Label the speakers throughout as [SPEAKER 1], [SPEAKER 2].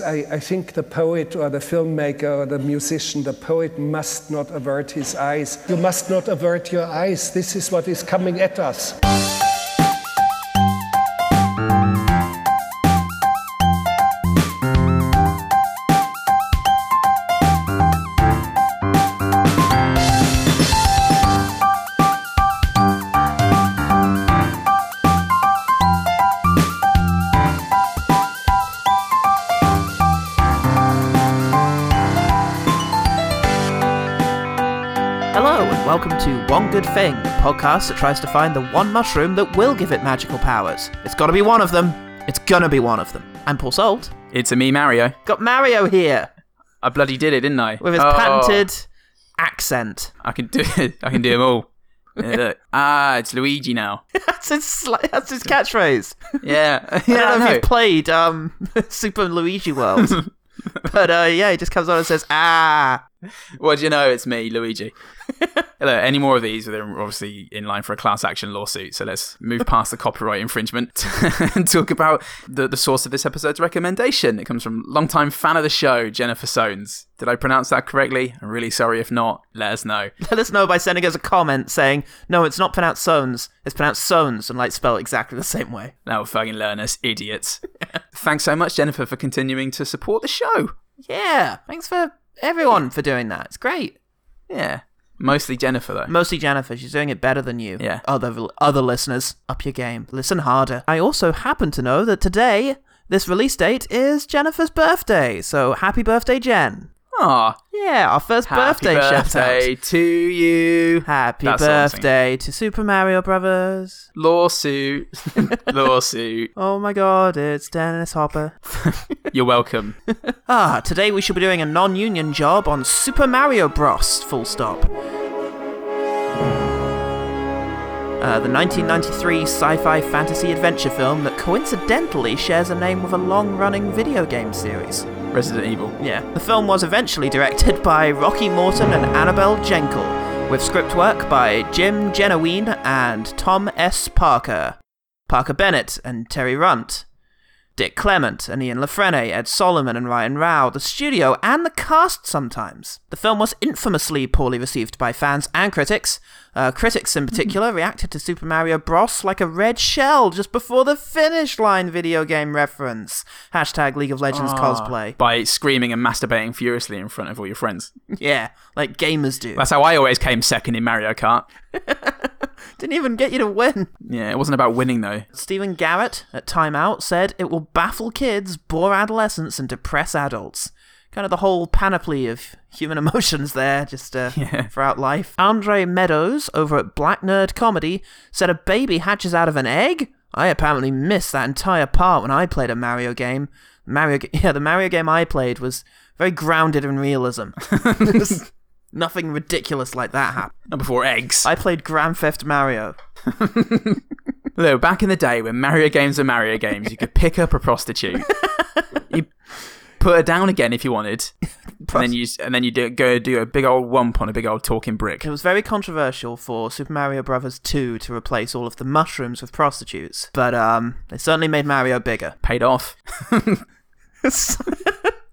[SPEAKER 1] I, I think the poet or the filmmaker or the musician, the poet must not avert his eyes. You must not avert your eyes. This is what is coming at us.
[SPEAKER 2] Thing, the podcast that tries to find the one mushroom that will give it magical powers. It's gotta be one of them. It's gonna be one of them. I'm Paul Salt.
[SPEAKER 3] It's a me, Mario.
[SPEAKER 2] Got Mario here
[SPEAKER 3] I bloody did it, didn't I?
[SPEAKER 2] with his
[SPEAKER 3] Oh,
[SPEAKER 2] patented accent.
[SPEAKER 3] I can do it. I can do them all. Yeah, look. Ah, it's Luigi now.
[SPEAKER 2] That's his, sli- that's his catchphrase.
[SPEAKER 3] Yeah,
[SPEAKER 2] I don't know if you've played um, Super Luigi World. but uh, yeah, he just comes on and says, ah.
[SPEAKER 3] Well, do you know it's me, Luigi? Hello. Any more of these? They're obviously in line for a class action lawsuit. So let's move past the copyright infringement and talk about the, the source of this episode's recommendation. It comes from longtime fan of the show, Jennifer Soanes. Did I pronounce that correctly? I'm really sorry if not. Let us know.
[SPEAKER 2] Let us know by sending us a comment saying, no, it's not pronounced Sones, it's pronounced Sones, and like spell it exactly the same way.
[SPEAKER 3] Now fucking learn us, idiots. Thanks so much, Jennifer, for continuing to support the show.
[SPEAKER 2] Yeah, thanks for everyone for doing that. It's great.
[SPEAKER 3] Yeah. Mostly Jennifer, though.
[SPEAKER 2] Mostly Jennifer, she's doing it better than you.
[SPEAKER 3] Yeah.
[SPEAKER 2] Other other listeners, up your game. Listen harder. I also happen to know that today, this release date is Jennifer's birthday. So happy birthday, Jen.
[SPEAKER 3] Aw.
[SPEAKER 2] Yeah, our first
[SPEAKER 3] Happy
[SPEAKER 2] birthday, shout
[SPEAKER 3] birthday
[SPEAKER 2] out.
[SPEAKER 3] to you.
[SPEAKER 2] Happy
[SPEAKER 3] That's all I'm saying.
[SPEAKER 2] birthday to Super Mario Brothers.
[SPEAKER 3] Lawsuit. Lawsuit.
[SPEAKER 2] Oh my god, it's Dennis Hopper.
[SPEAKER 3] You're welcome.
[SPEAKER 2] Ah, today we should be doing a non-union job on Super Mario Bros. Full stop. Uh, the 1993 sci-fi fantasy adventure film that coincidentally shares a name with a long-running video game series.
[SPEAKER 3] Resident Evil.
[SPEAKER 2] Yeah. The film was eventually directed by Rocky Morton and Annabel Jankel, with script work by Jim Jennewein and Tom S. Parker, Parker Bennett and Terry Runté, Dick Clement and Ian La Frenais, Ed Solomon and Ryan Rowe, the studio, and the cast sometimes. The film was infamously poorly received by fans and critics. Uh, critics, in particular, reacted to Super Mario Bros. like a red shell just before the finish line video game reference. Hashtag League of Legends cosplay.
[SPEAKER 3] By screaming and masturbating furiously in front of all your friends.
[SPEAKER 2] Yeah, like gamers do.
[SPEAKER 3] That's how I always came second in Mario Kart.
[SPEAKER 2] Didn't even get you to win.
[SPEAKER 3] Yeah, it wasn't about winning though.
[SPEAKER 2] Stephen Garrett at Time Out said it will baffle kids, bore adolescents, and depress adults. Kind of the whole panoply of human emotions there, just uh,
[SPEAKER 3] Yeah.
[SPEAKER 2] throughout life. Andre Meadows over at Black Nerd Comedy said a baby hatches out of an egg. I apparently missed that entire part when I played a Mario game. Mario, yeah, the Mario game I played was very grounded in realism. Nothing ridiculous like that happened.
[SPEAKER 3] Not before eggs.
[SPEAKER 2] I played Grand Theft Mario.
[SPEAKER 3] Look, back in the day when Mario games were Mario games, you could pick up a prostitute. you put her down again if you wanted. And then you and then you do, go do a big old wump on a big old talking brick.
[SPEAKER 2] It was very controversial for Super Mario Brothers 2 to replace all of the mushrooms with prostitutes, but um, they certainly made Mario bigger.
[SPEAKER 3] Paid off.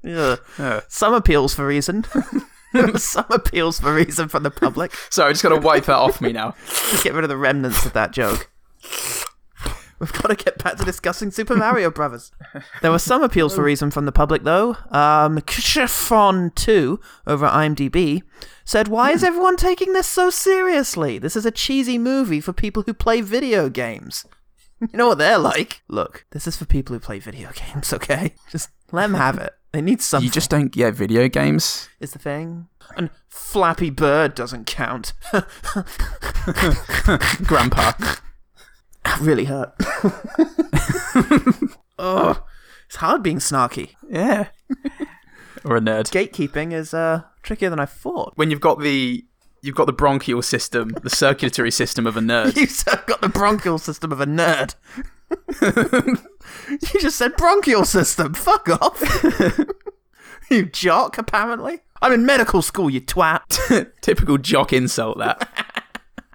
[SPEAKER 2] Ugh. Some appeals for reason. Some appeals for reason from the public.
[SPEAKER 3] So I just got to wipe that off me now.
[SPEAKER 2] Just get rid of the remnants of that joke. We've got to get back to discussing Super Mario Brothers. There were some appeals for reason from the public, though. Um, Kshafon2 over IMDb said, "Why is everyone taking this so seriously? This is a cheesy movie for people who play video games." You know what they're like. Look, this is for people who play video games. Okay, just let them have it. They need something.
[SPEAKER 3] You just don't get video games.
[SPEAKER 2] is the thing. And Flappy Bird doesn't count.
[SPEAKER 3] Grandpa.
[SPEAKER 2] That really hurt. Ugh. It's hard being snarky.
[SPEAKER 3] Yeah. or a nerd.
[SPEAKER 2] Gatekeeping is uh trickier than I thought.
[SPEAKER 3] When you've got the you've got the bronchial system, the circulatory system of a nerd.
[SPEAKER 2] You've got the bronchial system of a nerd. you just said bronchial system. Fuck off. you jock, apparently. I'm in medical school, you twat.
[SPEAKER 3] Typical jock insult that.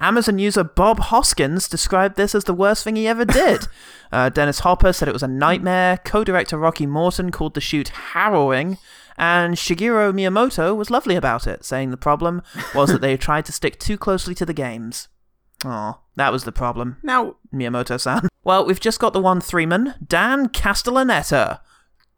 [SPEAKER 2] Amazon user Bob Hoskins described this as the worst thing he ever did. uh, Dennis Hopper said it was a nightmare. Co director Rocky Morton called the shoot harrowing. And Shigeru Miyamoto was lovely about it, saying the problem was that they tried to stick too closely to the games. Oh, that was the problem.
[SPEAKER 3] Now,
[SPEAKER 2] Miyamoto san. Well, we've just got the one three man, Dan Castellaneta,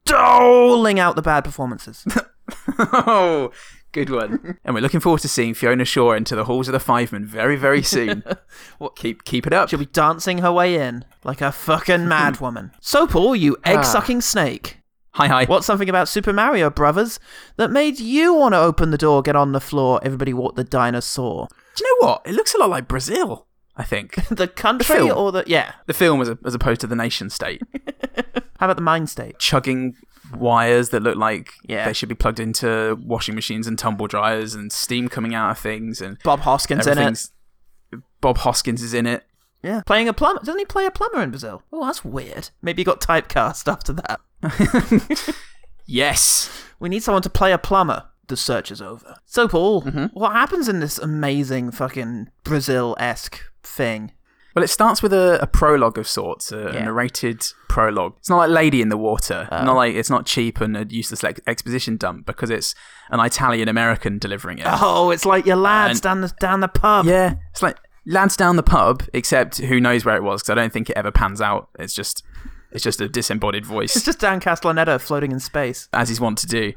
[SPEAKER 2] doling out the bad performances.
[SPEAKER 3] oh, good one. and we're looking forward to seeing Fiona Shaw into the halls of the Fiveman very, very soon. what? Keep keep it up.
[SPEAKER 2] She'll be dancing her way in like a fucking mad woman. So, Paul, you egg ah. sucking snake.
[SPEAKER 3] Hi, hi.
[SPEAKER 2] What's something about Super Mario Brothers that made you want to open the door, get on the floor, everybody walk the dinosaur?
[SPEAKER 3] Do you know what? It looks a lot like Brazil. I think
[SPEAKER 2] The country
[SPEAKER 3] film.
[SPEAKER 2] or the yeah?
[SPEAKER 3] the film as, a, as opposed to the nation state,
[SPEAKER 2] How about the mind state?
[SPEAKER 3] chugging wires that look like
[SPEAKER 2] Yeah.
[SPEAKER 3] they should be plugged into washing machines and tumble dryers, and steam coming out of things, and
[SPEAKER 2] Bob Hoskins in it.
[SPEAKER 3] Bob Hoskins is in it.
[SPEAKER 2] Yeah, playing a plumber. Doesn't he play a plumber in Brazil? Oh, that's weird. Maybe he got typecast after that.
[SPEAKER 3] Yes.
[SPEAKER 2] We need someone to play a plumber. The search is over. So, Paul,
[SPEAKER 3] Mm-hmm.
[SPEAKER 2] what happens in this amazing fucking Brazil esque thing?
[SPEAKER 3] Well, it starts with a, a prologue of sorts, a,
[SPEAKER 2] Yeah.
[SPEAKER 3] narrated prologue. It's not like Lady in the Water.
[SPEAKER 2] Oh.
[SPEAKER 3] Not like it's not cheap and a useless like, exposition dump because it's an Italian American delivering it.
[SPEAKER 2] Oh, it's like your lads
[SPEAKER 3] And-
[SPEAKER 2] down the down the pub.
[SPEAKER 3] Yeah, it's like lads down the pub, except who knows where it was because I don't think it ever pans out. It's just it's just a disembodied voice,
[SPEAKER 2] It's just Dan Castellaneta floating in space.
[SPEAKER 3] as he's wont to do.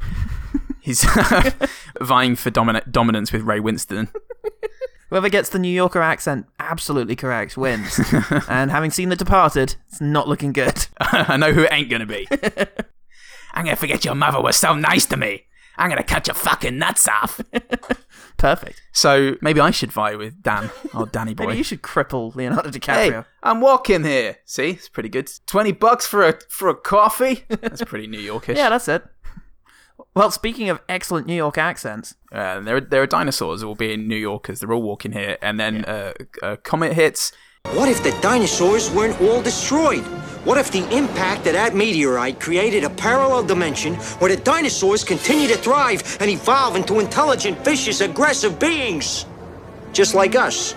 [SPEAKER 3] He's vying for domina- dominance with Ray Winstone.
[SPEAKER 2] Whoever gets the New Yorker accent absolutely correct wins. and having seen The Departed, it's not looking good.
[SPEAKER 3] I know who it ain't gonna be. I'm gonna forget your mother was so nice to me. I'm gonna cut your fucking nuts off.
[SPEAKER 2] Perfect.
[SPEAKER 3] So maybe I should vie with Dan, or Danny boy.
[SPEAKER 2] Maybe you should cripple Leonardo
[SPEAKER 3] Hey,
[SPEAKER 2] DiCaprio.
[SPEAKER 3] I'm walking here. See, it's pretty good. Twenty bucks for a for a coffee. That's pretty New Yorkish.
[SPEAKER 2] Yeah, that's it. Well, speaking of excellent New York accents,
[SPEAKER 3] Uh, there, are, there are dinosaurs all being New Yorkers. They're all walking here, and then uh, a comet hits.
[SPEAKER 4] What if the dinosaurs weren't all destroyed? What if the impact of that meteorite created a parallel dimension where the dinosaurs continue to thrive and evolve into intelligent, vicious, aggressive beings? Just like us.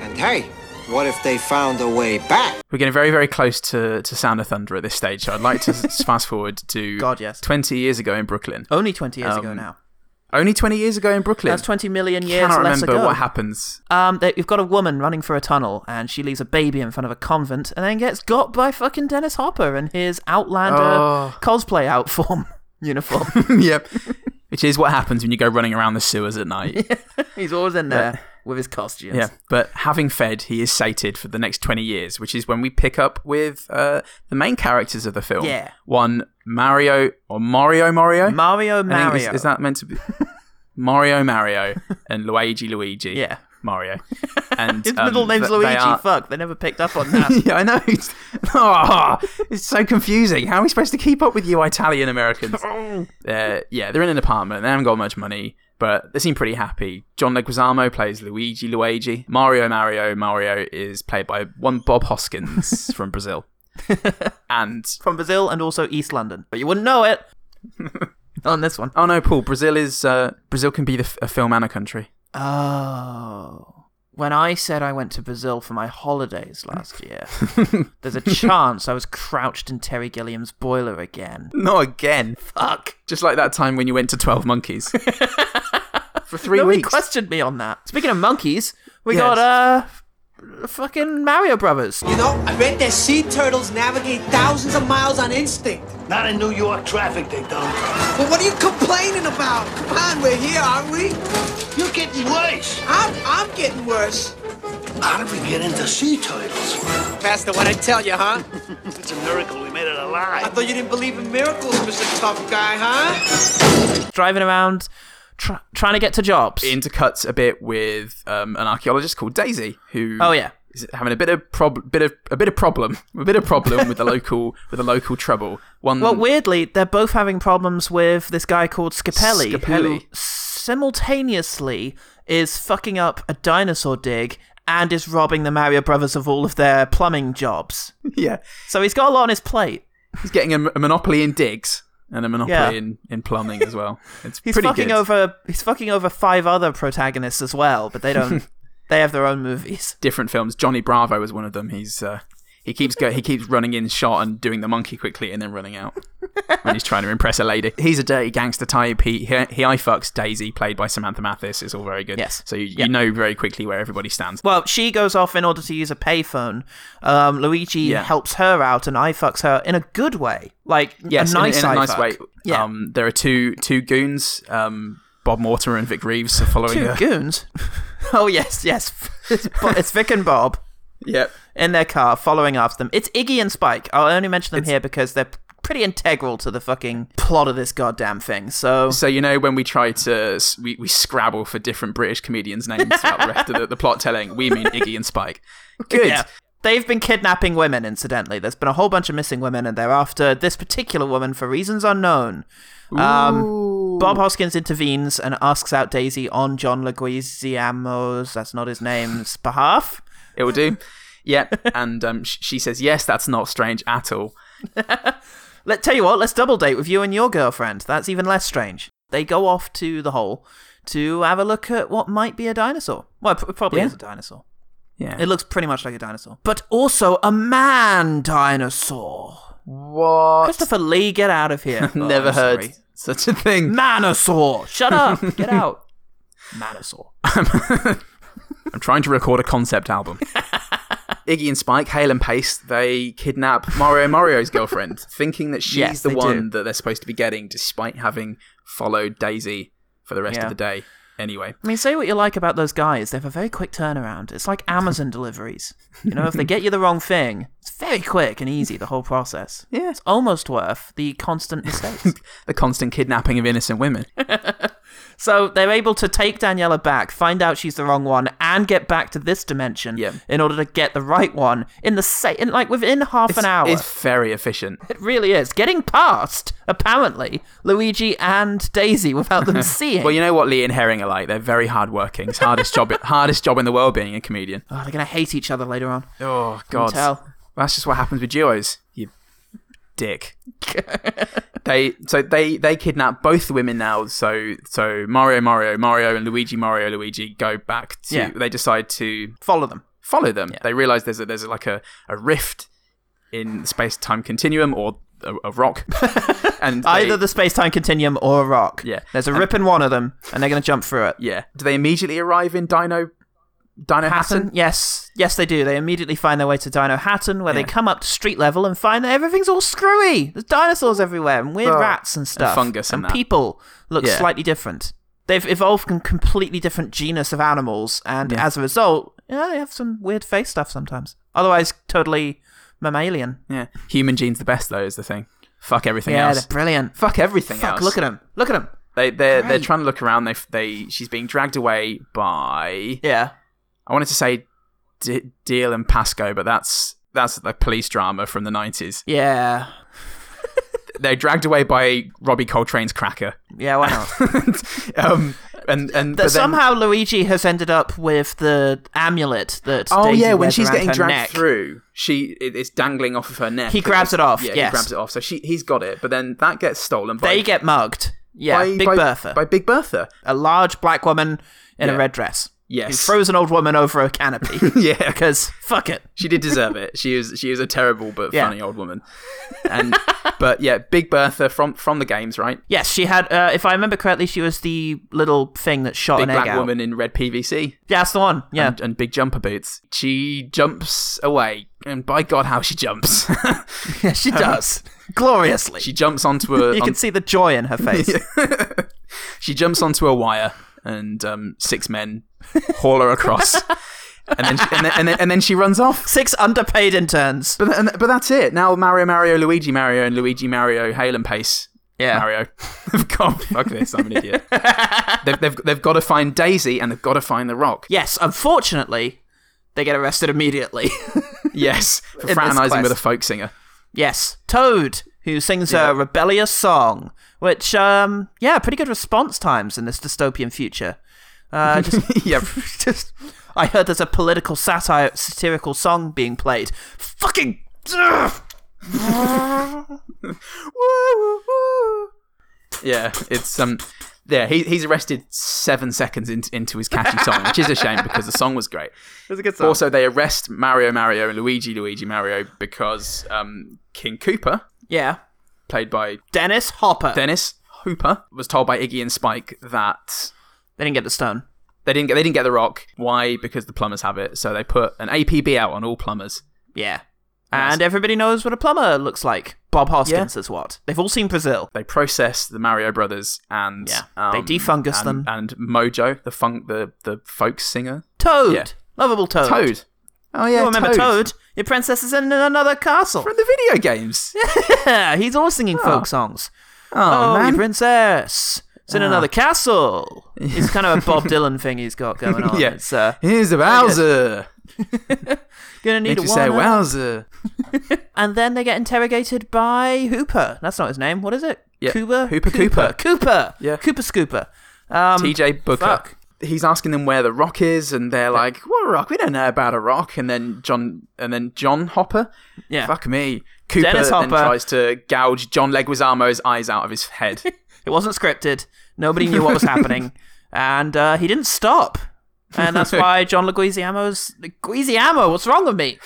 [SPEAKER 4] And hey, what if they found a way back?
[SPEAKER 3] We're getting very, very close to, to Sound of Thunder at this stage. So I'd like to fast forward to
[SPEAKER 2] God, yes.
[SPEAKER 3] 20 years ago in Brooklyn.
[SPEAKER 2] only 20 years ago
[SPEAKER 3] Um,
[SPEAKER 2] now.
[SPEAKER 3] Only 20 years ago in Brooklyn.
[SPEAKER 2] That's 20 million years
[SPEAKER 3] Cannot
[SPEAKER 2] less
[SPEAKER 3] remember
[SPEAKER 2] ago.
[SPEAKER 3] what happens.
[SPEAKER 2] Um, they, you've got a woman running for a tunnel, and she leaves a baby in front of a convent, and then gets got by fucking Dennis Hopper in his Outlander
[SPEAKER 3] Oh.
[SPEAKER 2] cosplay outform uniform.
[SPEAKER 3] yep. Which is what happens when you go running around the sewers at night.
[SPEAKER 2] He's always in there with his costumes.
[SPEAKER 3] Yeah, but having fed, he is sated for the next 20 years, which is when we pick up with uh, the main characters of the film.
[SPEAKER 2] Yeah.
[SPEAKER 3] One, Mario, or Mario Mario?
[SPEAKER 2] Mario Mario.
[SPEAKER 3] Is, is that meant to be? Mario Mario and Luigi Luigi.
[SPEAKER 2] Yeah.
[SPEAKER 3] Mario. And
[SPEAKER 2] His
[SPEAKER 3] um,
[SPEAKER 2] middle name's
[SPEAKER 3] th- they
[SPEAKER 2] Luigi.
[SPEAKER 3] are-
[SPEAKER 2] Fuck, they never picked up on that.
[SPEAKER 3] yeah, I know. It's, oh, it's so confusing. How are we supposed to keep up with you Italian Americans? uh, yeah, they're in an apartment. They haven't got much money, but they seem pretty happy. John Leguizamo plays Luigi Luigi. Mario Mario Mario is played by one Bob Hoskins from Brazil. and
[SPEAKER 2] From Brazil and also East London. But you wouldn't know it on this one.
[SPEAKER 3] oh no, Paul, Brazil is uh, Brazil can be the, f- a film and a country.
[SPEAKER 2] Oh. When I said I went to Brazil for my holidays last year, there's a chance I was crouched in Terry Gilliam's boiler again.
[SPEAKER 3] Not again.
[SPEAKER 2] Fuck.
[SPEAKER 3] Just like that time when you went to Twelve Monkeys for three
[SPEAKER 2] Nobody
[SPEAKER 3] weeks.
[SPEAKER 2] questioned me on that. Speaking of monkeys, we
[SPEAKER 3] Yes.
[SPEAKER 2] got uh fucking Mario Brothers.
[SPEAKER 5] You know, I read that sea turtles navigate thousands of miles on instinct.
[SPEAKER 6] Not in New York traffic, they don't.
[SPEAKER 5] But what are you complaining about? Come on, we're here, aren't we?
[SPEAKER 6] You're getting worse.
[SPEAKER 5] I'm, I'm getting worse.
[SPEAKER 6] How did we get into sea turtles?
[SPEAKER 5] Pastor, what I tell you, huh?
[SPEAKER 6] It's a miracle we made it alive.
[SPEAKER 5] I thought you didn't believe in miracles, Mr. Tough Guy, huh?
[SPEAKER 2] Driving around tr- trying to get to jobs.
[SPEAKER 3] intercuts a bit with um, an archaeologist called Daisy, who
[SPEAKER 2] Oh, yeah.
[SPEAKER 3] is having a bit of prob- bit of a bit of problem, a bit of problem with the local with the local trouble. One
[SPEAKER 2] Well, weirdly, they're both having problems with this guy called Scapelli, who
[SPEAKER 3] Scapelli.
[SPEAKER 2] simultaneously is fucking up a dinosaur dig and is robbing the Mario Brothers of all of their plumbing jobs.
[SPEAKER 3] yeah,
[SPEAKER 2] So he's got a lot on his plate.
[SPEAKER 3] he's getting a, a monopoly in digs and a monopoly
[SPEAKER 2] Yeah.
[SPEAKER 3] in, in plumbing as well. It's
[SPEAKER 2] He's
[SPEAKER 3] pretty
[SPEAKER 2] fucking
[SPEAKER 3] good.
[SPEAKER 2] over. He's fucking over five other protagonists as well, but they don't. They have their own movies.
[SPEAKER 3] different films. Johnny Bravo was one of them. He's uh, he keeps go he keeps running in shot and doing the monkey quickly and then running out when he's trying to impress a lady. He's a dirty gangster type. He he, he eye fucks Daisy, played by Samantha Mathis. It's all very good.
[SPEAKER 2] Yes.
[SPEAKER 3] So you,
[SPEAKER 2] Yeah.
[SPEAKER 3] you know very quickly where everybody stands.
[SPEAKER 2] Well, she goes off in order to use a payphone. Um, Luigi
[SPEAKER 3] Yeah.
[SPEAKER 2] helps her out and I fucks her in a good way. Like,
[SPEAKER 3] Yes,
[SPEAKER 2] a nice,
[SPEAKER 3] in, in a nice way.
[SPEAKER 2] Yeah.
[SPEAKER 3] Um, there are two two goons. Um, Bob Mortimer and Vic Reeves are following
[SPEAKER 2] Two
[SPEAKER 3] her.
[SPEAKER 2] goons. oh, yes, yes. It's, it's Vic and Bob
[SPEAKER 3] Yep.
[SPEAKER 2] in their car following after them. It's Iggy and Spike. I'll only mention them here because they're pretty integral to the fucking plot of this goddamn thing. So,
[SPEAKER 3] So you know when we try to we, we scrabble for different British comedians' names throughout the rest of the, the plot telling, we mean Iggy and Spike. Good.
[SPEAKER 2] yeah. They've been kidnapping women, incidentally. There's been a whole bunch of missing women, and they're after this particular woman for reasons unknown. Um, Bob Hoskins intervenes and asks out Daisy on John Leguizamo's, that's not his name's, behalf.
[SPEAKER 3] It will do. Yep. And um, sh- she says, yes, that's not strange at all.
[SPEAKER 2] Let tell you what, let's double date with you and your girlfriend. That's even less strange. They go off to the hole to have a look at what might be a dinosaur. Well, it probably
[SPEAKER 3] Yeah.
[SPEAKER 2] is a dinosaur.
[SPEAKER 3] Yeah.
[SPEAKER 2] It looks pretty much like a dinosaur, but also a man dinosaur.
[SPEAKER 3] what?
[SPEAKER 2] Christopher Lee, get out of here. Oh,
[SPEAKER 3] Never
[SPEAKER 2] I'm
[SPEAKER 3] heard
[SPEAKER 2] sorry.
[SPEAKER 3] such a thing.
[SPEAKER 2] Manosaur. Shut up. Get out. Manosaur.
[SPEAKER 3] I'm trying to record a concept album. Iggy and Spike, Hale and Pace, they kidnap Mario Mario's girlfriend, thinking that she's
[SPEAKER 2] Yes,
[SPEAKER 3] the one
[SPEAKER 2] do.
[SPEAKER 3] that they're supposed to be getting, despite having followed Daisy for the rest
[SPEAKER 2] Yeah.
[SPEAKER 3] of the day. Anyway,
[SPEAKER 2] I mean, say what you like about those guys. They have a very quick turnaround. It's like Amazon deliveries. You know, if they get you the wrong thing, it's very quick and easy, the whole process.
[SPEAKER 3] Yeah.
[SPEAKER 2] It's almost worth the constant mistakes.
[SPEAKER 3] the constant kidnapping of innocent women.
[SPEAKER 2] So they're able to take Daniela back, find out she's the wrong one, and get back to this dimension
[SPEAKER 3] Yeah.
[SPEAKER 2] in order to get the right one in the same, in, like within half an hour.
[SPEAKER 3] It's very efficient.
[SPEAKER 2] It really is. Getting past, apparently, Luigi and Daisy without them seeing.
[SPEAKER 3] Well, you know what Lee and Herring are like. They're very hardworking. It's hardest job, hardest job in the world being a comedian.
[SPEAKER 2] oh, they're going to hate each other later on.
[SPEAKER 3] Oh God,
[SPEAKER 2] tell.
[SPEAKER 3] that's just what happens with duos. Dick. they so they they kidnap both the women now. So so Mario Mario Mario and Luigi Mario Luigi go back to.
[SPEAKER 2] Yeah.
[SPEAKER 3] They decide to
[SPEAKER 2] Follow them.
[SPEAKER 3] follow them. They realize there's a, there's like a, a rift in space time continuum or a, a rock, and they-
[SPEAKER 2] Either the space time continuum or a rock.
[SPEAKER 3] Yeah.
[SPEAKER 2] There's a rip in one of them, and they're going to jump through it.
[SPEAKER 3] yeah. Do they immediately arrive in Dino Dinohattan?
[SPEAKER 2] Hatton? Yes. Yes, they do. They immediately find their way to Dinohattan, where they come up to street level and find that everything's all screwy. There's dinosaurs everywhere, and weird
[SPEAKER 3] Oh,
[SPEAKER 2] rats and stuff.
[SPEAKER 3] fungus and
[SPEAKER 2] people look
[SPEAKER 3] Yeah.
[SPEAKER 2] slightly different. They've evolved from completely different genus of animals, and as a result, yeah, they have some weird face stuff sometimes. Otherwise, totally mammalian.
[SPEAKER 3] Yeah. Human gene's the best though. Is the thing. Fuck everything else.
[SPEAKER 2] Yeah, they're brilliant.
[SPEAKER 3] Fuck everything
[SPEAKER 2] Fuck,
[SPEAKER 3] else.
[SPEAKER 2] look at them. Look at them.
[SPEAKER 3] They they're they're trying to look around. They they she's being dragged away by
[SPEAKER 2] Yeah.
[SPEAKER 3] I wanted to say D- Dalziel and Pascoe, but that's that's the police drama from the nineties.
[SPEAKER 2] Yeah.
[SPEAKER 3] They're dragged away by Robbie Coltrane's Cracker.
[SPEAKER 2] Yeah, why not?
[SPEAKER 3] um, and and
[SPEAKER 2] that
[SPEAKER 3] but then-
[SPEAKER 2] somehow Luigi has ended up with the amulet that.
[SPEAKER 3] Oh
[SPEAKER 2] Daisy
[SPEAKER 3] yeah, when she's getting dragged
[SPEAKER 2] neck.
[SPEAKER 3] through, she it, it's dangling off of her neck.
[SPEAKER 2] He grabs it off,
[SPEAKER 3] Yeah,
[SPEAKER 2] yes.
[SPEAKER 3] he grabs it off. So she he's got it, but then that gets stolen. By,
[SPEAKER 2] They get mugged. Yeah,
[SPEAKER 3] by,
[SPEAKER 2] Big
[SPEAKER 3] by,
[SPEAKER 2] Bertha,
[SPEAKER 3] by Big Bertha.
[SPEAKER 2] a large black woman in a red dress.
[SPEAKER 3] Yes.
[SPEAKER 2] who throws an old woman over a canopy.
[SPEAKER 3] Yeah,
[SPEAKER 2] because fuck it.
[SPEAKER 3] She did deserve it. She was she was a terrible but
[SPEAKER 2] Yeah.
[SPEAKER 3] funny old woman. And but yeah, Big Bertha from from the games, right?
[SPEAKER 2] Yes, she had. Uh, if I remember correctly, she was the little thing that shot
[SPEAKER 3] Big
[SPEAKER 2] an egg
[SPEAKER 3] black
[SPEAKER 2] out.
[SPEAKER 3] woman in red PVC
[SPEAKER 2] Yeah, that's the one. Yeah,
[SPEAKER 3] and, and big jumper boots. She jumps away, and by God, how she jumps!
[SPEAKER 2] yeah, she does gloriously.
[SPEAKER 3] she jumps onto a
[SPEAKER 2] you
[SPEAKER 3] on-
[SPEAKER 2] can see the joy in her face.
[SPEAKER 3] she jumps onto a wire, and um, six men haul her across, and then, she, and, then, and then and then she runs off.
[SPEAKER 2] Six underpaid interns.
[SPEAKER 3] But and, but that's it. Now Mario, Mario, Luigi, Mario, and Luigi, Mario, Hale and Pace.
[SPEAKER 2] Yeah.
[SPEAKER 3] Mario. God, fuck this. I'm an idiot. they've, they've, they've got to find Daisy and they've got to find the rock.
[SPEAKER 2] Yes, unfortunately, they get arrested immediately.
[SPEAKER 3] Yes, for fraternizing with a folk singer.
[SPEAKER 2] yes, Toad, who sings
[SPEAKER 3] Yeah.
[SPEAKER 2] a rebellious song, which, um, yeah, pretty good response times in this dystopian future. Uh, just,
[SPEAKER 3] Yep.
[SPEAKER 2] just, I heard there's a political satire, satirical song being played. Fucking.
[SPEAKER 3] Yeah, it's um Yeah, he, he's arrested seven seconds in, into his catchy song, which is a shame because the song was great.
[SPEAKER 2] It was a good song.
[SPEAKER 3] Also, they arrest Mario Mario and Luigi Luigi Mario because um, King Koopa,
[SPEAKER 2] yeah.
[SPEAKER 3] played by
[SPEAKER 2] Dennis Hopper.
[SPEAKER 3] Dennis Hooper, was told by Iggy and Spike that
[SPEAKER 2] they didn't get the stone.
[SPEAKER 3] they didn't get they didn't get the rock. Why? Because the plumbers have it. So they put an APB out on all plumbers.
[SPEAKER 2] Yeah. And everybody knows what a plumber looks like. Bob Hoskins
[SPEAKER 3] Yeah.
[SPEAKER 2] is what. They've all seen Brazil.
[SPEAKER 3] They process the Mario brothers and
[SPEAKER 2] Yeah.
[SPEAKER 3] um,
[SPEAKER 2] They defungus
[SPEAKER 3] and,
[SPEAKER 2] them.
[SPEAKER 3] and Mojo, the funk, the the folk singer,
[SPEAKER 2] Toad.
[SPEAKER 3] Yeah.
[SPEAKER 2] Lovable Toad.
[SPEAKER 3] Toad. Oh yeah,
[SPEAKER 2] You remember Toad? Your princess is in another castle.
[SPEAKER 3] from the video games.
[SPEAKER 2] Yeah, he's always singing folk songs.
[SPEAKER 3] Oh,
[SPEAKER 2] Oh, your princess. It's in another castle. It's kind of a Bob Dylan thing he's got going on.
[SPEAKER 3] Yeah.
[SPEAKER 2] It's uh,
[SPEAKER 3] here's the Bowser.
[SPEAKER 2] gonna need a
[SPEAKER 3] to say. Wowzer.
[SPEAKER 2] And then they get interrogated by Hooper. That's not his name. What is it?
[SPEAKER 3] Yeah,
[SPEAKER 2] Cooper?
[SPEAKER 3] Hooper
[SPEAKER 2] Cooper.
[SPEAKER 3] Cooper.
[SPEAKER 2] Cooper.
[SPEAKER 3] Yeah.
[SPEAKER 2] Cooper Scooper. Um,
[SPEAKER 3] TJ Booker.
[SPEAKER 2] fuck.
[SPEAKER 3] He's asking them where the rock is, and they're like, "What a rock? We don't know about a rock." And then John, and then John Hopper.
[SPEAKER 2] Yeah.
[SPEAKER 3] Fuck me. Cooper
[SPEAKER 2] Dennis
[SPEAKER 3] then
[SPEAKER 2] Hopper.
[SPEAKER 3] tries to gouge John Leguizamo's eyes out of his head.
[SPEAKER 2] It wasn't scripted. Nobody knew what was happening. And uh, he didn't stop. And that's why John Leguizamo's... Leguizamo? What's wrong with me?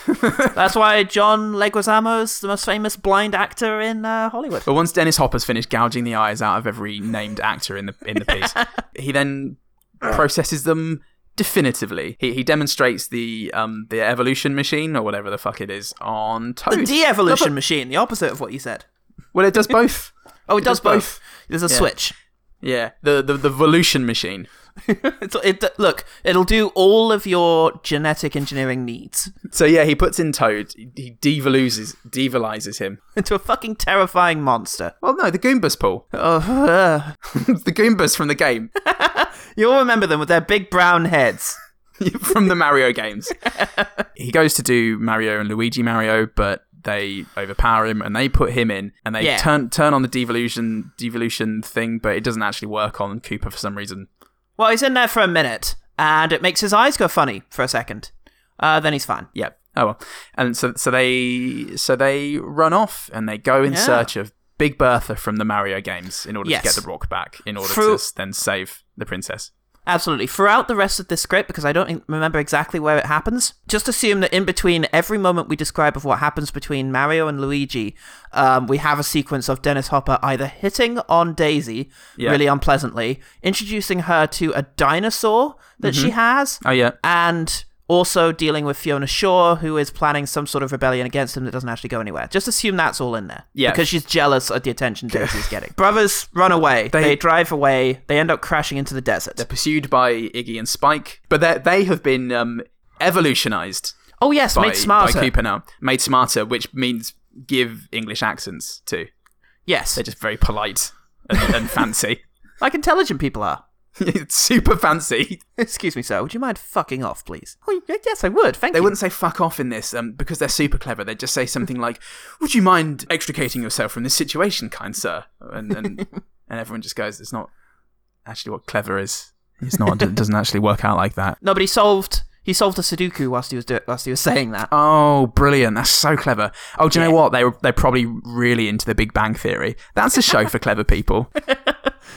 [SPEAKER 2] that's why John Leguizamo's the most famous blind actor in uh, Hollywood.
[SPEAKER 3] But once Dennis Hopper's finished gouging the eyes out of every named actor in the in the piece, he then processes them definitively. He, he demonstrates the um the evolution machine or whatever the fuck it is on Toad.
[SPEAKER 2] The de-evolution machine, the opposite of what you said.
[SPEAKER 3] well, it does both.
[SPEAKER 2] Oh, it, does,
[SPEAKER 3] does both.
[SPEAKER 2] both. There's a switch.
[SPEAKER 3] Yeah, the the the Volution machine.
[SPEAKER 2] It's, it, look, it'll do all of your genetic engineering needs
[SPEAKER 3] So yeah, he puts in Toad. He devoluses devolizes him.
[SPEAKER 2] into a fucking terrifying monster.
[SPEAKER 3] Well, no, the Goombas, Paul.
[SPEAKER 2] Oh, uh,
[SPEAKER 3] the Goombas from the game,
[SPEAKER 2] you all remember them with their big brown heads.
[SPEAKER 3] from the Mario games. he goes to do Mario and Luigi Mario, but they overpower him and they put him in and they
[SPEAKER 2] Yeah.
[SPEAKER 3] turn turn on the devolution devolution thing, but it doesn't actually work on Cooper for some reason.
[SPEAKER 2] Well, he's in there for a minute, and it makes his eyes go funny for a second. Uh, then he's fine.
[SPEAKER 3] Yeah. Oh well. And so so they so they run off and they go in
[SPEAKER 2] Yeah.
[SPEAKER 3] search of Big Bertha from the Mario games in order
[SPEAKER 2] Yes.
[SPEAKER 3] to get the rock back in order
[SPEAKER 2] Through-
[SPEAKER 3] to then save the princess.
[SPEAKER 2] Absolutely. Throughout the rest of this script, because I don't remember exactly where it happens, just assume that in between every moment we describe of what happens between Mario and Luigi, um, we have a sequence of Dennis Hopper either hitting on Daisy
[SPEAKER 3] Yeah.
[SPEAKER 2] really unpleasantly, introducing her to a dinosaur that she has,
[SPEAKER 3] Oh yeah.
[SPEAKER 2] and also dealing with Fiona Shaw, who is planning some sort of rebellion against him that doesn't actually go anywhere. Just assume that's all in there.
[SPEAKER 3] Yeah.
[SPEAKER 2] Because she's jealous of the attention Daisy's getting. Brothers run away. They,
[SPEAKER 3] They-
[SPEAKER 2] drive away. They end up crashing into the desert.
[SPEAKER 3] They're pursued by Iggy and Spike, but they they have been um, evolutionized
[SPEAKER 2] oh, yes,
[SPEAKER 3] by,
[SPEAKER 2] made smarter.
[SPEAKER 3] by Cooper now. Made smarter, which means give English accents too.
[SPEAKER 2] Yes.
[SPEAKER 3] They're just very polite and, and fancy.
[SPEAKER 2] Like intelligent people are.
[SPEAKER 3] It's super fancy.
[SPEAKER 2] Excuse me, sir. Would you mind fucking off, please? Oh, yes, I would. Thank
[SPEAKER 3] They
[SPEAKER 2] you.
[SPEAKER 3] They wouldn't say fuck off in this um, because they're super clever. They'd just say something like, Would you mind extricating yourself from this situation, kind sir? And, and, and everyone just goes, It's not actually what clever is. It's not, it doesn't actually work out like that.
[SPEAKER 2] No, but he solved. He solved a Sudoku whilst he was do- whilst he was saying that.
[SPEAKER 3] Oh, brilliant. That's so clever. Oh, do you know what? They were, they're probably really into the Big Bang Theory. That's a show for clever people.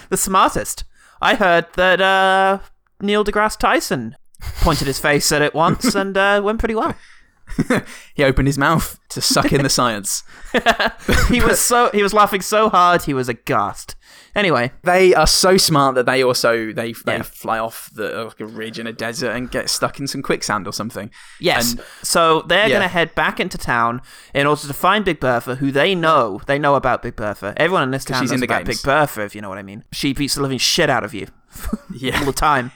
[SPEAKER 2] The smartest. I heard that uh, Neil deGrasse Tyson pointed his face at it once and uh, went pretty well.
[SPEAKER 3] He opened his mouth to suck in the science.
[SPEAKER 2] He was so he was laughing so hard he was aghast. Anyway,
[SPEAKER 3] They are so smart that they also they they
[SPEAKER 2] Yeah.
[SPEAKER 3] fly off the like a ridge in a desert and get stuck in some quicksand or something.
[SPEAKER 2] Yes.
[SPEAKER 3] And-
[SPEAKER 2] so they're
[SPEAKER 3] Yeah.
[SPEAKER 2] going to head back into town in order to find Big Bertha, who they know. They know about Big Bertha. Everyone in this town
[SPEAKER 3] she's
[SPEAKER 2] knows
[SPEAKER 3] in the
[SPEAKER 2] about
[SPEAKER 3] games.
[SPEAKER 2] Big Bertha, if you know what I mean. She beats the living shit out of you
[SPEAKER 3] Yeah.
[SPEAKER 2] all the time.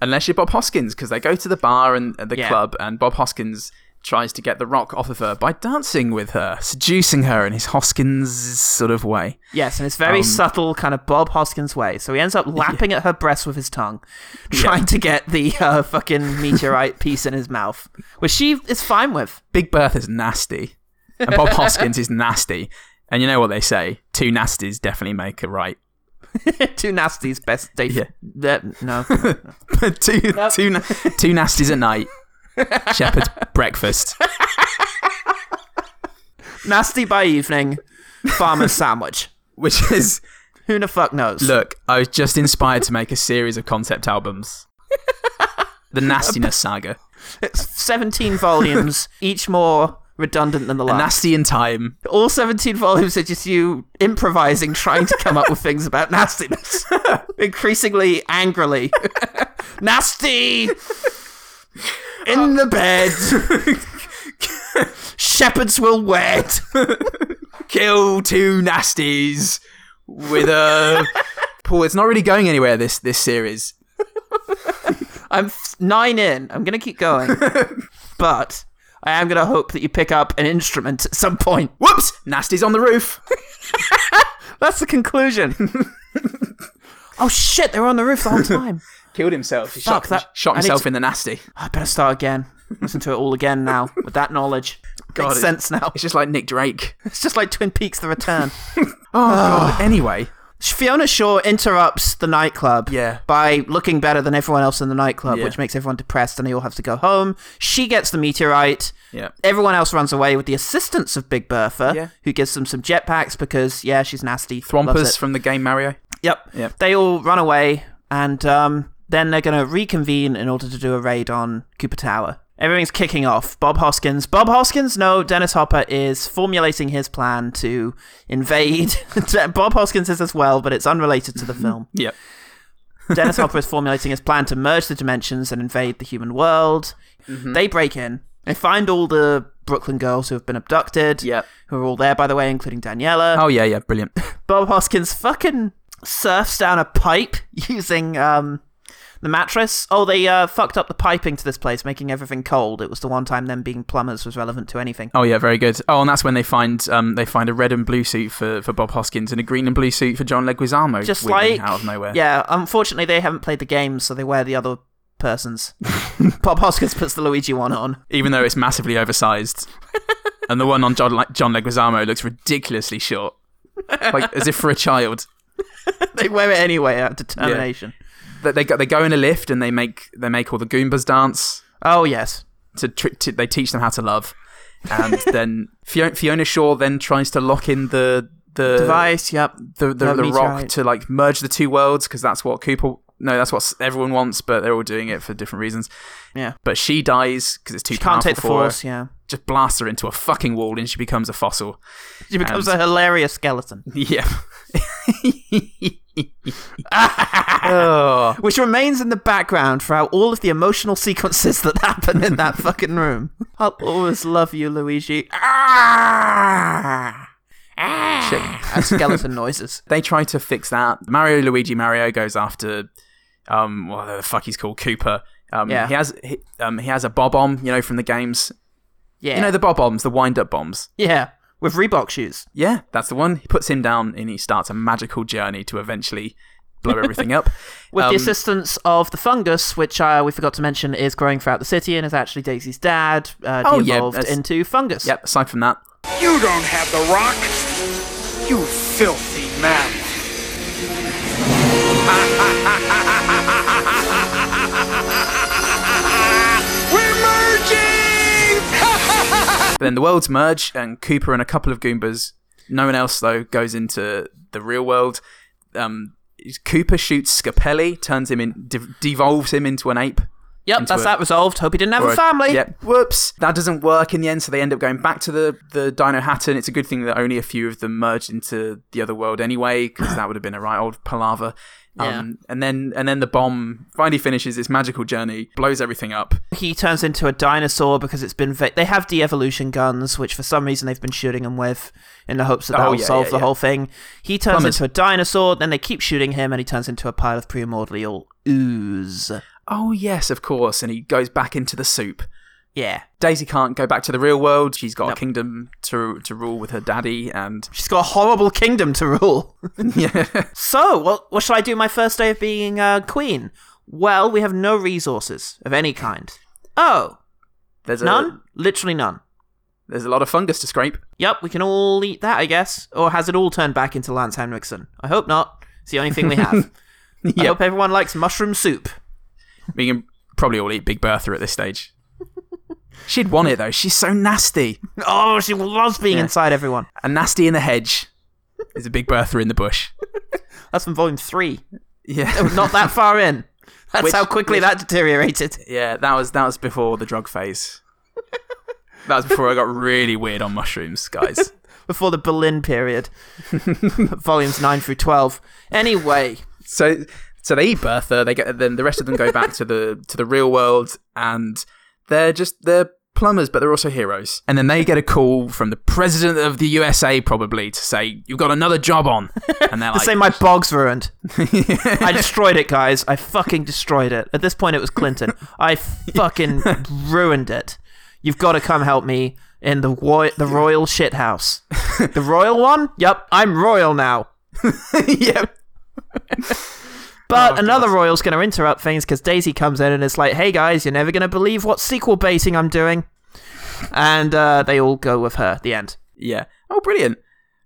[SPEAKER 3] Unless you're Bob Hoskins, because they go to the bar and and the
[SPEAKER 2] Yeah.
[SPEAKER 3] club, and Bob Hoskins tries to get the rock off of her by dancing with her, seducing her in his Hoskins sort of way.
[SPEAKER 2] Yes, and it's very
[SPEAKER 3] Um,
[SPEAKER 2] subtle, kind of Bob Hoskins way. So he ends up lapping at her breast with his tongue, trying to get the uh, fucking meteorite piece in his mouth, which she is fine with.
[SPEAKER 3] Big Bertha's nasty, and Bob Hoskins is nasty. And you know what they say: two nasties definitely make a right.
[SPEAKER 2] Two nasties, best date.
[SPEAKER 3] Yeah.
[SPEAKER 2] No.
[SPEAKER 3] two, two, na- two nasties at night. Shepherd's breakfast.
[SPEAKER 2] Nasty by evening, farmer's sandwich.
[SPEAKER 3] which is
[SPEAKER 2] Who the fuck knows?
[SPEAKER 3] Look, I was just inspired to make a series of concept albums. the Nastiness Saga.
[SPEAKER 2] It's 17 volumes, each more redundant than the
[SPEAKER 3] A
[SPEAKER 2] last.
[SPEAKER 3] Nasty in Time.
[SPEAKER 2] All 17 volumes are just you improvising, trying to come up with things about nastiness. Increasingly angrily. Nasty! In uh, the bed. Shepherds will wed.
[SPEAKER 3] Kill two Nasties with a. Paul, it's not really going anywhere, this, this series.
[SPEAKER 2] I'm f- nine in. I'm going to keep going. but I am going to hope that you pick up an instrument at some point.
[SPEAKER 3] Whoops! Nasty's on the roof.
[SPEAKER 2] That's the conclusion. oh shit, they were on the roof the whole time.
[SPEAKER 3] Killed himself. He
[SPEAKER 2] Fuck,
[SPEAKER 3] shot,
[SPEAKER 2] that-
[SPEAKER 3] shot himself
[SPEAKER 2] to-
[SPEAKER 3] in the nasty.
[SPEAKER 2] I better start again. Listen to it all again now with that knowledge.
[SPEAKER 3] God,
[SPEAKER 2] Makes sense now.
[SPEAKER 3] It's just like Nick Drake.
[SPEAKER 2] It's just like Twin Peaks: The Return.
[SPEAKER 3] Oh, God. Anyway,
[SPEAKER 2] Fiona Shaw interrupts the nightclub
[SPEAKER 3] Yeah.
[SPEAKER 2] by looking better than everyone else in the nightclub,
[SPEAKER 3] Yeah.
[SPEAKER 2] which makes everyone depressed and they all have to go home. She gets the meteorite.
[SPEAKER 3] Yeah.
[SPEAKER 2] Everyone else runs away with the assistance of Big Bertha,
[SPEAKER 3] Yeah.
[SPEAKER 2] who gives them some jetpacks because, yeah, she's nasty.
[SPEAKER 3] Thwompers from the game Mario.
[SPEAKER 2] Yep.
[SPEAKER 3] Yep.
[SPEAKER 2] They all run away, and um, then they're going to reconvene in order to do a raid on Cooper Tower. Everything's kicking off. Bob Hoskins. Bob Hoskins? No, Dennis Hopper is formulating his plan to invade. Bob Hoskins is as well, but it's unrelated to the film.
[SPEAKER 3] Yep.
[SPEAKER 2] Dennis Hopper is formulating his plan to merge the dimensions and invade the human world. They break in. They find all the Brooklyn girls who have been abducted.
[SPEAKER 3] Yep.
[SPEAKER 2] Who are all there, by the way, including Daniela.
[SPEAKER 3] Oh, yeah, yeah. Brilliant.
[SPEAKER 2] Bob Hoskins fucking surfs down a pipe using um the mattress. Oh, they uh, fucked up the piping to this place, making everything cold. It was the one time them being plumbers was relevant to anything.
[SPEAKER 3] Oh yeah, very good. Oh, and that's when they find um they find a red and blue suit for, for Bob Hoskins and a green and blue suit for John Leguizamo.
[SPEAKER 2] Just like
[SPEAKER 3] out of nowhere.
[SPEAKER 2] Yeah, unfortunately they haven't played the game, so they wear the other person's. Bob Hoskins puts the Luigi one on.
[SPEAKER 3] Even though it's massively oversized, and the one on John Le- John Leguizamo looks ridiculously short, like as if for a child.
[SPEAKER 2] they wear it anyway out of determination.
[SPEAKER 3] They go they go in a lift and they make they make all the Goombas dance.
[SPEAKER 2] Oh yes.
[SPEAKER 3] to, to they teach them how to love, and then Fiona, Fiona Shaw then tries to lock in the the
[SPEAKER 2] Device, yep.
[SPEAKER 3] the the,
[SPEAKER 2] The
[SPEAKER 3] the rock to like merge the two worlds because that's what Cooper. No, that's what everyone wants, but they're all doing it for different reasons.
[SPEAKER 2] Yeah.
[SPEAKER 3] But she dies because it's too
[SPEAKER 2] She can't
[SPEAKER 3] powerful
[SPEAKER 2] take the
[SPEAKER 3] for
[SPEAKER 2] force,
[SPEAKER 3] her.
[SPEAKER 2] yeah.
[SPEAKER 3] Just blasts her into a fucking wall, and she becomes a fossil.
[SPEAKER 2] She becomes
[SPEAKER 3] And-
[SPEAKER 2] a hilarious skeleton.
[SPEAKER 3] Yeah. oh.
[SPEAKER 2] which remains in the background throughout all of the emotional sequences that happen in that fucking room. I'll always love you, Luigi. Ah! Ah! Skeleton noises.
[SPEAKER 3] they try to fix that. Mario Luigi Mario goes after um what the fuck he's called Cooper. Um,
[SPEAKER 2] Yeah.
[SPEAKER 3] he has he, um he has a Bob-omb, you know, from the games.
[SPEAKER 2] Yeah.
[SPEAKER 3] You know the Bob-ombs, the wind up bombs.
[SPEAKER 2] yeah. With Reebok shoes.
[SPEAKER 3] Yeah, that's the one. He puts him down and he starts a magical journey to eventually blow everything up.
[SPEAKER 2] With the
[SPEAKER 3] Um,
[SPEAKER 2] assistance of the fungus, which uh, we forgot to mention is growing throughout the city and is actually Daisy's dad, uh,
[SPEAKER 3] Oh,
[SPEAKER 2] de-evolved
[SPEAKER 3] that's-
[SPEAKER 2] into fungus.
[SPEAKER 3] Yep, aside from that.
[SPEAKER 6] You don't have the rock. You filthy man.
[SPEAKER 3] Then the worlds merge and Cooper and a couple of Goombas, no one else though, goes into the real world. Um, Cooper shoots Scapelli, turns him in, de- devolves him into an ape.
[SPEAKER 2] Yep, that's
[SPEAKER 3] a-
[SPEAKER 2] that resolved. Hope he didn't have a family.
[SPEAKER 3] Yep. Whoops. That doesn't work in the end, so they end up going back to the, the Dinohattan. It's a good thing that only a few of them merged into the other world anyway, because that would have been a right old palaver. Um, and then and then the bomb finally finishes its magical journey, blows everything up.
[SPEAKER 2] he turns into a dinosaur because it's been va- they have de-evolution guns which for some reason they've been shooting him with in the hopes that
[SPEAKER 3] Oh,
[SPEAKER 2] that'll
[SPEAKER 3] yeah,
[SPEAKER 2] solve
[SPEAKER 3] yeah,
[SPEAKER 2] the
[SPEAKER 3] yeah.
[SPEAKER 2] whole thing he turns
[SPEAKER 3] Plumbers.
[SPEAKER 2] into a dinosaur then they keep shooting him and he turns into a pile of primordial ooze
[SPEAKER 3] Oh yes, of course. And he goes back into the soup.
[SPEAKER 2] Yeah
[SPEAKER 3] Daisy can't go back to the real world. She's got
[SPEAKER 2] Nope.
[SPEAKER 3] a kingdom to to rule with her daddy, and
[SPEAKER 2] she's got a horrible kingdom to rule
[SPEAKER 3] yeah,
[SPEAKER 2] so what, what shall i do my first day of being uh, queen well we have no resources of any kind oh
[SPEAKER 3] there's a
[SPEAKER 2] none literally none
[SPEAKER 3] there's a lot of fungus to scrape.
[SPEAKER 2] Yep, we can all eat that, I guess. Or has it all turned back into Lance Henriksen? I hope not. It's the only thing we have. I hope everyone likes mushroom soup.
[SPEAKER 3] We can probably all eat Big Bertha at this stage. She'd want it though. She's so nasty.
[SPEAKER 2] Oh, she loves being
[SPEAKER 3] Yeah.
[SPEAKER 2] inside everyone.
[SPEAKER 3] And nasty in the hedge. There's a Big Bertha in the bush.
[SPEAKER 2] That's from volume three.
[SPEAKER 3] Yeah, oh,
[SPEAKER 2] Not that far in. That's
[SPEAKER 3] Which-
[SPEAKER 2] how quickly
[SPEAKER 3] which-
[SPEAKER 2] that deteriorated.
[SPEAKER 3] yeah. That was that was before the drug phase. That was before I got really weird on mushrooms, guys.
[SPEAKER 2] Before the Berlin period. Volumes 9 through 12. Anyway,
[SPEAKER 3] so so they eat Bertha. They get then the rest of them go back to the to the real world, and they're just they're plumbers, but they're also heroes. And then they get a call from the president of the USA, probably to say you've got another job on. And they're
[SPEAKER 2] to
[SPEAKER 3] like,
[SPEAKER 2] say my bog's ruined. I destroyed it, guys. I fucking destroyed it. At this point, it was Clinton. I fucking ruined it. You've got to come help me in the wo- the royal shithouse. The royal one? Yep, I'm royal now.
[SPEAKER 3] yep.
[SPEAKER 2] But another royal's going to interrupt things because Daisy comes in and it's like, "Hey guys, you're never going to believe what sequel baiting I'm doing," and uh, they all go with her. The end.
[SPEAKER 3] Yeah. Oh, brilliant.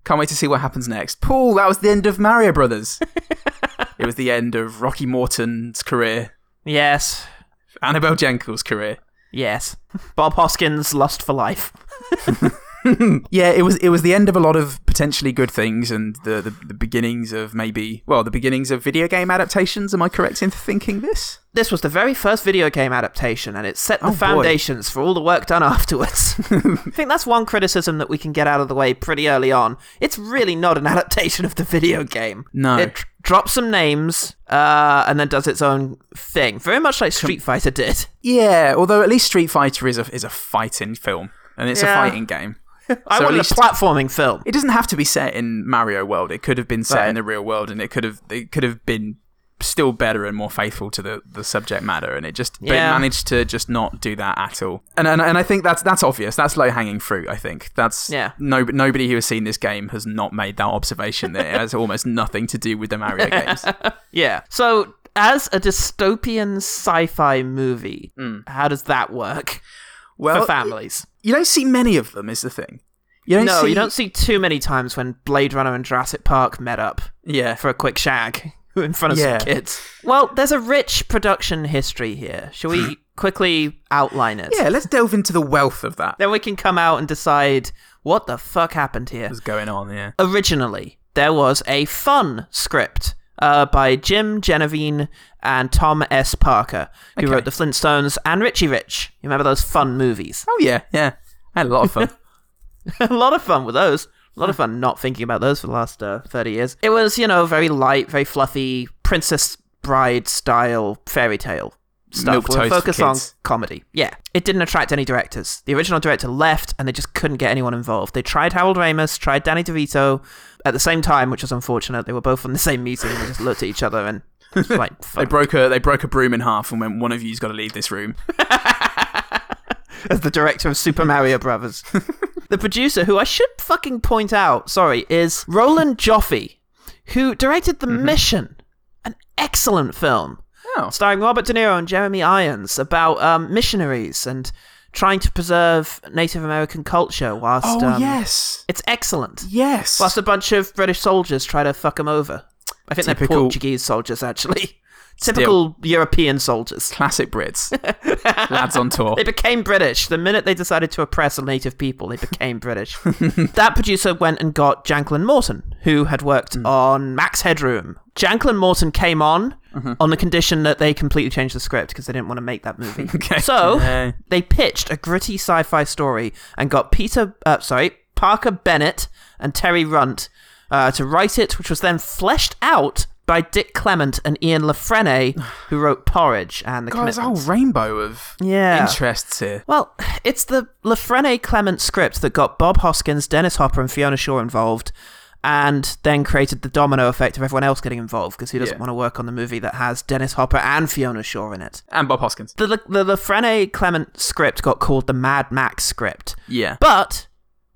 [SPEAKER 3] Can't wait to see what happens next. Paul, that was the end of Mario Brothers. it was the end of Rocky Morton's career,
[SPEAKER 2] Yes,
[SPEAKER 3] Annabel Jankel's career.
[SPEAKER 2] yes. Bob Hoskins' lust for life.
[SPEAKER 3] Yeah, it was it was the end of a lot of potentially good things and the, the, the beginnings of maybe well, the beginnings of video game adaptations. Am I correct in thinking this?
[SPEAKER 2] This was the very first video game adaptation, and it set the
[SPEAKER 3] Oh, boy.
[SPEAKER 2] foundations for all the work done afterwards. I think that's one criticism that we can get out of the way pretty early on. It's really not an adaptation of the video game.
[SPEAKER 3] No.
[SPEAKER 2] It drops some names uh, and then does its own thing, very much like Street Fighter did.
[SPEAKER 3] Yeah, although at least Street Fighter is a is a fighting film and it's
[SPEAKER 2] Yeah.
[SPEAKER 3] a fighting game.
[SPEAKER 2] I
[SPEAKER 3] So at
[SPEAKER 2] wanted
[SPEAKER 3] least-
[SPEAKER 2] a platforming film.
[SPEAKER 3] It doesn't have to be set in Mario World. It could have been set
[SPEAKER 2] Right.
[SPEAKER 3] in the real world, and it could have it could have been still better and more faithful to the, the subject matter. And it just but it
[SPEAKER 2] Yeah.
[SPEAKER 3] managed to just not do that at all. And and, and I think that's that's obvious. That's low hanging fruit. I think that's
[SPEAKER 2] Yeah.
[SPEAKER 3] No, nobody who has seen this game has not made that observation. that it has almost nothing to do with the Mario games.
[SPEAKER 2] Yeah. So, as a dystopian sci-fi movie,
[SPEAKER 3] Hmm.
[SPEAKER 2] how does that work
[SPEAKER 3] Well,
[SPEAKER 2] for families?
[SPEAKER 3] You don't see many of them. Is the thing. You don't
[SPEAKER 2] No,
[SPEAKER 3] see,
[SPEAKER 2] you don't see too many times when Blade Runner and Jurassic Park met up
[SPEAKER 3] Yeah.
[SPEAKER 2] for a quick shag in front of
[SPEAKER 3] Yeah.
[SPEAKER 2] some kids. Well, there's a rich production history here. Shall we quickly outline it?
[SPEAKER 3] yeah. Let's delve into the wealth of that.
[SPEAKER 2] Then we can come out and decide what the fuck happened here.
[SPEAKER 3] What's going on? Yeah.
[SPEAKER 2] Originally, there was a fun script uh, by Jim Jennewein and Tom S. Parker, who
[SPEAKER 3] Okay.
[SPEAKER 2] wrote The Flintstones and Richie Rich. You remember those fun movies?
[SPEAKER 3] Oh yeah. Yeah. I had a lot of fun.
[SPEAKER 2] a lot of fun with those. A lot of fun not thinking about those for the last uh, 30 years. It was, you know, very light, very fluffy, Princess Bride style fairy tale stuff.
[SPEAKER 3] Milk
[SPEAKER 2] with a
[SPEAKER 3] toast
[SPEAKER 2] focus on comedy. Yeah. It didn't attract any directors. The original director left and they just couldn't get anyone involved. They tried Harold Ramis, tried Danny DeVito at the same time, which was unfortunate. They were both in the same meeting and they just looked at each other and like,
[SPEAKER 3] They broke a they broke a broom in half and went. One of you's got to leave this room.
[SPEAKER 2] as the director of Super Mario Brothers. the producer, who I should fucking point out, sorry, is Roland Joffe, who directed The mm-hmm. Mission, an excellent film
[SPEAKER 3] Oh.
[SPEAKER 2] starring Robert De Niro and Jeremy Irons about um, missionaries and trying to preserve Native American culture whilst.
[SPEAKER 3] Oh
[SPEAKER 2] um,
[SPEAKER 3] yes,
[SPEAKER 2] It's excellent.
[SPEAKER 3] yes.
[SPEAKER 2] Whilst a bunch of British soldiers try to fuck them over. I think they're Portuguese soldiers, actually. Typical European soldiers.
[SPEAKER 3] Classic Brits, lads on tour.
[SPEAKER 2] They became British. The minute they decided to oppress a native people, they became British. that producer went and got Janklin Morton, who had worked on Max Headroom. Janklin Morton came on on the condition that they completely changed the script because they didn't want to make that movie.
[SPEAKER 3] Okay.
[SPEAKER 2] So they pitched a gritty sci-fi story and got Peter, uh, sorry, Parker Bennett and Terry Runté uh, to write it, which was then fleshed out by Dick Clement and Ian La Frenais, who wrote Porridge and the
[SPEAKER 3] God, there's a whole rainbow of
[SPEAKER 2] Yeah.
[SPEAKER 3] interests here.
[SPEAKER 2] Well, it's the La Frenais Clement script that got Bob Hoskins, Dennis Hopper, and Fiona Shaw involved, and then created the domino effect of everyone else getting involved because who doesn't
[SPEAKER 3] Yeah.
[SPEAKER 2] want to work on the movie that has Dennis Hopper and Fiona Shaw in it?
[SPEAKER 3] And Bob Hoskins.
[SPEAKER 2] The, the the La Frenais Clement script got called the Mad Max script,
[SPEAKER 3] Yeah.
[SPEAKER 2] but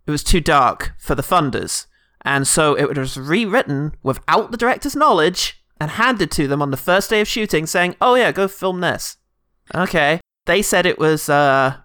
[SPEAKER 2] it was too dark for the funders, and so it was rewritten without the director's knowledge and handed to them on the first day of shooting, saying, "Oh yeah, go film this." Okay. They said it was uh,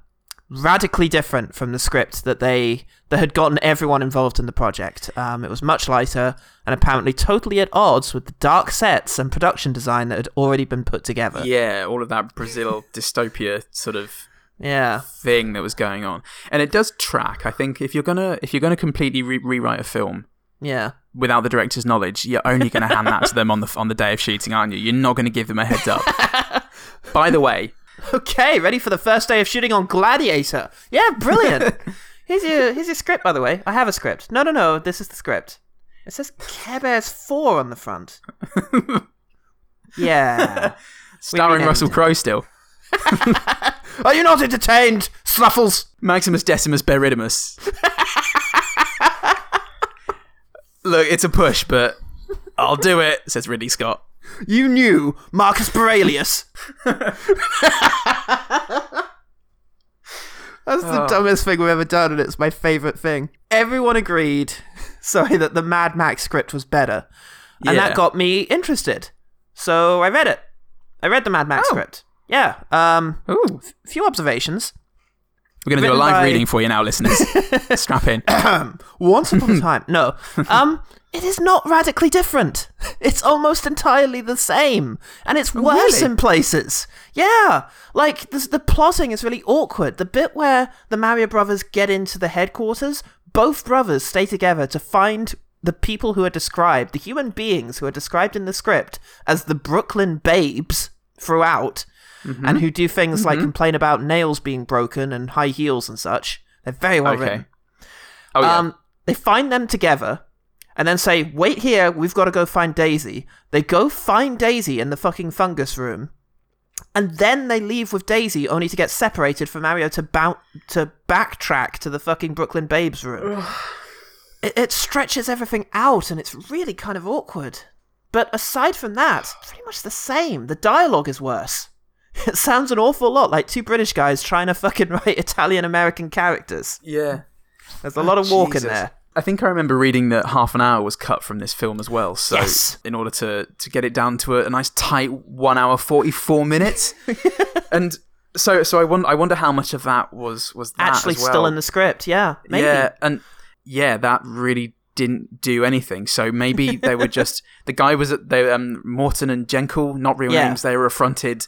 [SPEAKER 2] radically different from the script that they that had gotten everyone involved in the project. Um, it was much lighter and apparently totally at odds with the dark sets and production design that had already been put together.
[SPEAKER 3] Yeah, all of that Brazil dystopia sort of
[SPEAKER 2] Yeah.
[SPEAKER 3] thing that was going on, and it does track. I think if you're gonna if you're gonna completely re- rewrite a film,
[SPEAKER 2] Yeah.
[SPEAKER 3] without the director's knowledge, you're only going to hand that to them on the on the day of shooting, aren't you? You're not going to give them a heads up. By the way,
[SPEAKER 2] Okay, ready for the first day of shooting on Gladiator. Yeah, brilliant. here's your here's your script, by the way. I have a script. No, no, no. This is the script. It says Care Bears four on the front. yeah.
[SPEAKER 3] starring Russell. Crowe still,
[SPEAKER 2] Are you not entertained, Sluffles?
[SPEAKER 3] Maximus Decimus Beridimus. Look, it's a push, but I'll do it," says Ridley Scott.
[SPEAKER 2] You knew Marcus Aurelius. That's the dumbest thing we've ever done, and it's my favourite thing. Everyone agreed, sorry, that the Mad Max script was better. And
[SPEAKER 3] Yeah.
[SPEAKER 2] that got me interested. So I read it. I read the Mad Max
[SPEAKER 3] Oh.
[SPEAKER 2] script. Yeah. Um,
[SPEAKER 3] Ooh,
[SPEAKER 2] a few observations.
[SPEAKER 3] we're going to do a live
[SPEAKER 2] by-
[SPEAKER 3] reading for you now, listeners. Strap in.
[SPEAKER 2] Once upon a time. No. Um, it is not radically different. It's almost entirely the same. And it's worse
[SPEAKER 3] really?
[SPEAKER 2] in places. Yeah. Like, the, the plotting is really awkward. The bit where the Mario brothers get into the headquarters, both brothers stay together to find the people who are described, the human beings who are described in the script as the Brooklyn babes throughout, and who do things like complain about nails being broken and high heels and such. They're very well
[SPEAKER 3] Okay.
[SPEAKER 2] written.
[SPEAKER 3] Oh yeah.
[SPEAKER 2] Um, they find them together and then say, wait here, we've got to go find Daisy. They go find Daisy in the fucking fungus room. And then they leave with Daisy only to get separated for Mario to bout to backtrack to the fucking Brooklyn Babes room. it, it stretches everything out and it's really kind of awkward. But aside from that, pretty much the same. The dialogue is worse. It sounds an awful lot like two British guys trying to fucking write Italian American characters.
[SPEAKER 3] yeah.
[SPEAKER 2] There's a lot of walk in there.
[SPEAKER 3] I think I remember reading that half an hour was cut from this film as well. So
[SPEAKER 2] Yes.
[SPEAKER 3] in order to to get it down to a, a nice tight one hour forty four minutes, and so so I wonder I wonder how much of that was was that
[SPEAKER 2] Actually,
[SPEAKER 3] well.
[SPEAKER 2] still in the script. Yeah, maybe.
[SPEAKER 3] Yeah, and yeah, that really didn't do anything. So maybe they were just the guy was at they um Morton and Jankel, not real
[SPEAKER 2] Yeah.
[SPEAKER 3] names. They were affronted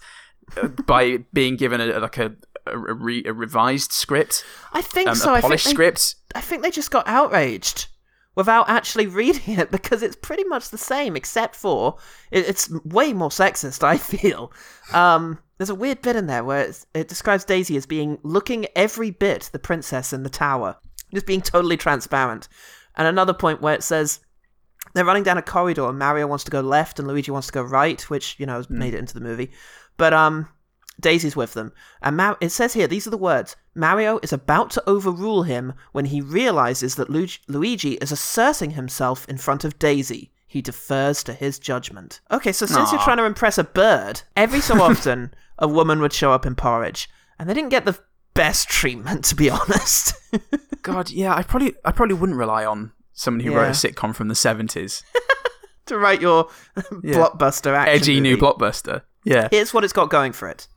[SPEAKER 3] uh, by being given a like a a, re, a revised script,
[SPEAKER 2] I think
[SPEAKER 3] um,
[SPEAKER 2] so. I think,
[SPEAKER 3] polished
[SPEAKER 2] they,
[SPEAKER 3] script.
[SPEAKER 2] I think they just got outraged without actually reading it because it's pretty much the same, except for it, it's way more sexist. I feel. Um, there's a weird bit in there where it describes Daisy as being looking every bit the princess in the tower, just being totally transparent. And another point where it says they're running down a corridor and Mario wants to go left and Luigi wants to go right, which, you know, has made it into the movie. But um Daisy's with them. And Mar- it says here, these are the words. Mario is about to overrule him when he realizes that Lu- Luigi is asserting himself in front of Daisy. He defers to his judgment. Okay, so since you're trying to impress a bird, every so often a woman would show up in Porridge, and they didn't get the best treatment, to be honest.
[SPEAKER 3] God, yeah, I probably I probably wouldn't rely on someone who wrote a sitcom from the seventies.
[SPEAKER 2] to write your blockbuster action
[SPEAKER 3] Edgy new blockbuster. Yeah.
[SPEAKER 2] Here's what it's got going for it.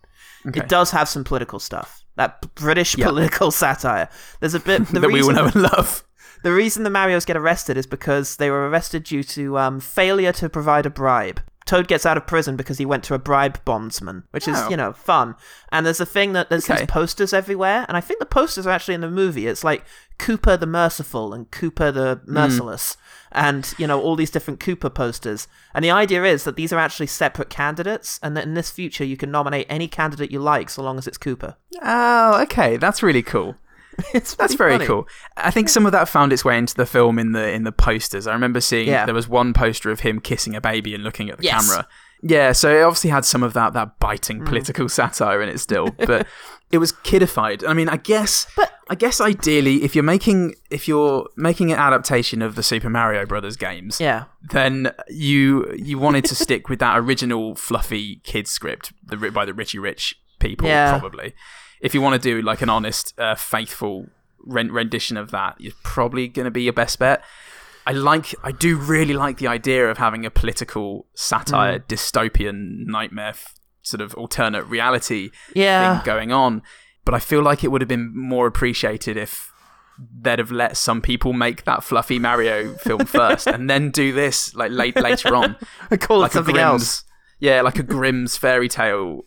[SPEAKER 3] Okay.
[SPEAKER 2] It does have some political stuff. That British
[SPEAKER 3] Yeah.
[SPEAKER 2] political satire. There's a bit. The
[SPEAKER 3] that we will
[SPEAKER 2] reason,
[SPEAKER 3] know and love.
[SPEAKER 2] the reason the Marios get arrested is because they were arrested due to um, failure to provide a bribe. Toad gets out of prison because he went to a bribe bondsman, which is,
[SPEAKER 3] Oh.
[SPEAKER 2] you know, fun. And there's a thing that there's
[SPEAKER 3] Okay.
[SPEAKER 2] these posters everywhere, and I think the posters are actually in the movie. It's like Koopa the Merciful and Koopa the
[SPEAKER 3] Hmm.
[SPEAKER 2] Merciless, and, you know, all these different Koopa posters. And the idea is that these are actually separate candidates, and that in this future you can nominate any candidate you like so long as it's Koopa.
[SPEAKER 3] Oh, okay, that's really cool.
[SPEAKER 2] It's
[SPEAKER 3] That's very
[SPEAKER 2] funny.
[SPEAKER 3] cool. I think some of that found its way into the film in the in the posters. I remember seeing
[SPEAKER 2] Yeah.
[SPEAKER 3] there was one poster of him kissing a baby and looking at the
[SPEAKER 2] Yes.
[SPEAKER 3] camera. Yeah, so it obviously had some of that that
[SPEAKER 2] Mm.
[SPEAKER 3] biting political satire in it still, but it was kidified. I mean, I guess but I guess ideally if you're making if you're making an adaptation of the Super Mario Brothers games,
[SPEAKER 2] Yeah.
[SPEAKER 3] then you you wanted to stick with that original fluffy kids script the, by the Richie Rich people
[SPEAKER 2] Yeah.
[SPEAKER 3] probably. If you want to do like an honest, uh, faithful rendition of that, you're probably going to be your best bet. I like, I do really like the idea of having a political satire,
[SPEAKER 2] Mm.
[SPEAKER 3] dystopian nightmare, sort of alternate reality
[SPEAKER 2] Yeah.
[SPEAKER 3] thing going on. But I feel like it would have been more appreciated if they'd have let some people make that fluffy Mario film first and then do this like late later on.
[SPEAKER 2] I call it
[SPEAKER 3] like a
[SPEAKER 2] something
[SPEAKER 3] Grimm's,
[SPEAKER 2] else.
[SPEAKER 3] Yeah, like a Grimm's fairy tale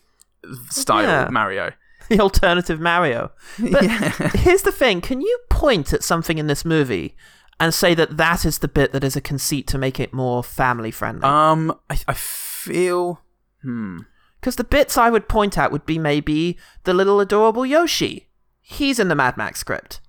[SPEAKER 3] style
[SPEAKER 2] Yeah.
[SPEAKER 3] Mario.
[SPEAKER 2] The alternative Mario. But here's the thing: Can you point at something in this movie and say that that is the bit that is a conceit to make it more family friendly.
[SPEAKER 3] Um, I, I feel. Hmm.
[SPEAKER 2] Because the bits I would point at would be maybe the little adorable Yoshi. He's in the Mad Max script.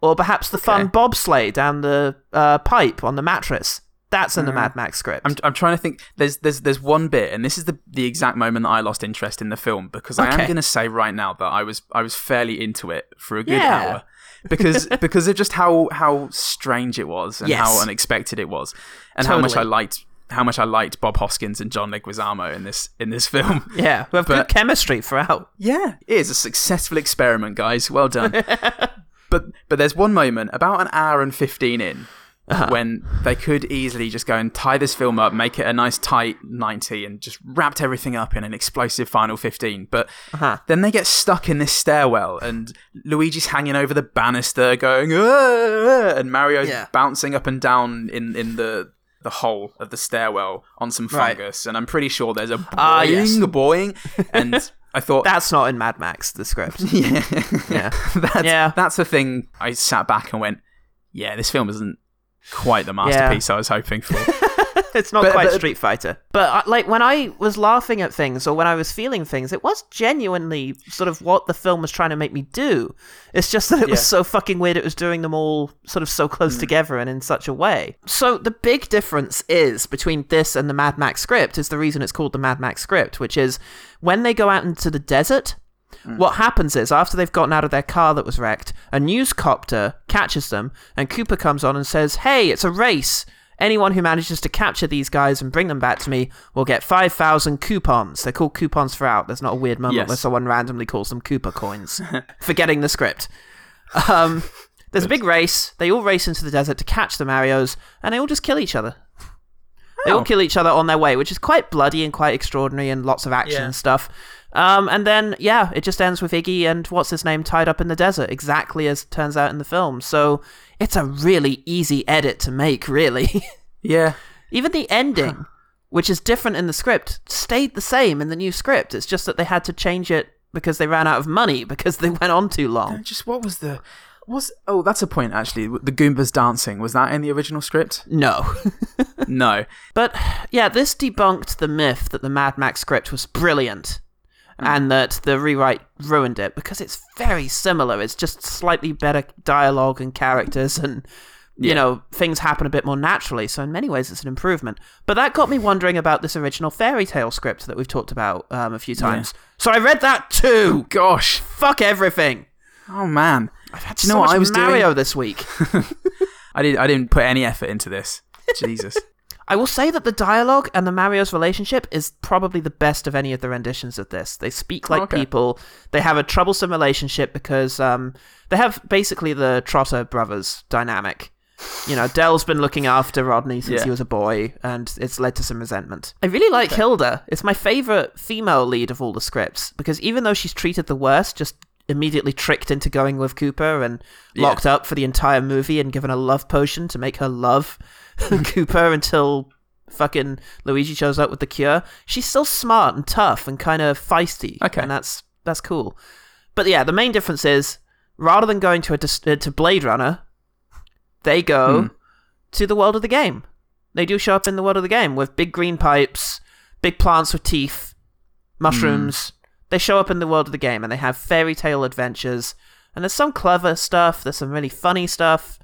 [SPEAKER 2] Or perhaps the fun bobsleigh down the uh, pipe on the mattress. That's
[SPEAKER 3] Mm.
[SPEAKER 2] in the Mad Max script.
[SPEAKER 3] I'm, I'm trying to think. There's there's there's one bit, and this is the the exact moment that I lost interest in the film because I am going to say right now that I was I was fairly into it for a good
[SPEAKER 2] Yeah.
[SPEAKER 3] hour because because of just how how strange it was and
[SPEAKER 2] Yes.
[SPEAKER 3] how unexpected it was and how much I liked how much I liked Bob Hoskins and John Leguizamo in this in this film.
[SPEAKER 2] yeah, we have
[SPEAKER 3] but-
[SPEAKER 2] good chemistry throughout.
[SPEAKER 3] Yeah, it is a successful experiment, guys. Well done. but but there's one moment about an hour and fifteen in
[SPEAKER 2] Uh-huh.
[SPEAKER 3] when they could easily just go and tie this film up, make it a nice tight ninety, and just wrapped everything up in an explosive final fifteen. But
[SPEAKER 2] Uh-huh.
[SPEAKER 3] then they get stuck in this stairwell, and Luigi's hanging over the banister, going, "Ah!" and Mario's
[SPEAKER 2] Yeah.
[SPEAKER 3] bouncing up and down in in the. The hole of the stairwell on some
[SPEAKER 2] Right.
[SPEAKER 3] fungus, and I'm pretty sure there's a boing,
[SPEAKER 2] Ah, yes.
[SPEAKER 3] boing, and I thought
[SPEAKER 2] That's not in Mad Max, the script.
[SPEAKER 3] yeah.
[SPEAKER 2] Yeah.
[SPEAKER 3] that's,
[SPEAKER 2] Yeah.
[SPEAKER 3] that's the thing. I sat back and went, yeah, this film isn't quite the masterpiece I was hoping for.
[SPEAKER 2] it's not
[SPEAKER 3] But-
[SPEAKER 2] quite
[SPEAKER 3] but-
[SPEAKER 2] Street Fighter. But uh, like when I was laughing at things or when I was feeling things, it was genuinely sort of what the film was trying to make me do. It's just that it was so fucking weird. It was doing them all sort of so close together and in such a way. So the big difference is between this and the Mad Max script is the reason it's called the Mad Max script, which is when they go out into the desert. What happens is, after they've gotten out of their car that was wrecked, a news copter catches them, and Koopa comes on and says, Hey, it's a race. Anyone who manages to capture these guys and bring them back to me will get 5,000 coupons. They're called coupons for out. There's not a weird moment
[SPEAKER 3] Yes.
[SPEAKER 2] where someone randomly calls them Koopa coins. Forgetting the script. Um, there's a big race. They all race into the desert to catch the Marios, and they all just kill each other. They all
[SPEAKER 3] Oh.
[SPEAKER 2] kill each other on their way, which is quite bloody and quite extraordinary and lots of action
[SPEAKER 3] Yeah.
[SPEAKER 2] and stuff. Um, and then, yeah, it just ends with Iggy and what's his name tied up in the desert, exactly as turns out in the film. So it's a really easy edit to make, really.
[SPEAKER 3] yeah.
[SPEAKER 2] Even the ending, which is different in the script, stayed the same in the new script. It's just that they had to change it because they ran out of money because they went on too long.
[SPEAKER 3] Just what was the. Was oh, that's a point actually. The Goombas dancing was that in the original script?
[SPEAKER 2] No.
[SPEAKER 3] No.
[SPEAKER 2] But yeah, this debunked the myth that the Mad Max script was brilliant and that the rewrite ruined it because it's very similar. It's just slightly better dialogue and characters and you
[SPEAKER 3] Yeah.
[SPEAKER 2] know, things happen a bit more naturally. So in many ways it's an improvement. But that got me wondering about this original fairy tale script that we've talked about um, a few times. So I read that too.
[SPEAKER 3] Gosh.
[SPEAKER 2] Fuck everything.
[SPEAKER 3] Oh man.
[SPEAKER 2] I've had
[SPEAKER 3] Do you
[SPEAKER 2] so
[SPEAKER 3] know what I was doing?
[SPEAKER 2] Mario this week.
[SPEAKER 3] I didn't. I didn't put any effort into this. Jesus.
[SPEAKER 2] I will say that the dialogue and the Mario's relationship is probably the best of any of the renditions of this. They speak like
[SPEAKER 3] Okay.
[SPEAKER 2] people. They have a troublesome relationship because um, they have basically the Trotter brothers dynamic. You know, Del's been looking after Rodney since
[SPEAKER 3] Yeah.
[SPEAKER 2] he was a boy, and it's led to some resentment. I really like Hilda. It's my favorite female lead of all the scripts because even though she's treated the worst, just immediately tricked into going with Koopa and
[SPEAKER 3] Yeah.
[SPEAKER 2] locked up for the entire movie and given a love potion to make her love Koopa until fucking Luigi shows up with the cure. She's still smart and tough and kind of feisty.
[SPEAKER 3] Okay.
[SPEAKER 2] and that's that's cool. But yeah, the main difference is rather than going to a dis- to Blade Runner, they go
[SPEAKER 3] Hmm.
[SPEAKER 2] to the world of the game. They do show up in the world of the game with big green pipes, big plants with teeth, mushrooms. They show up in the world of the game and they have fairy tale adventures. And there's some clever stuff, there's some really funny stuff,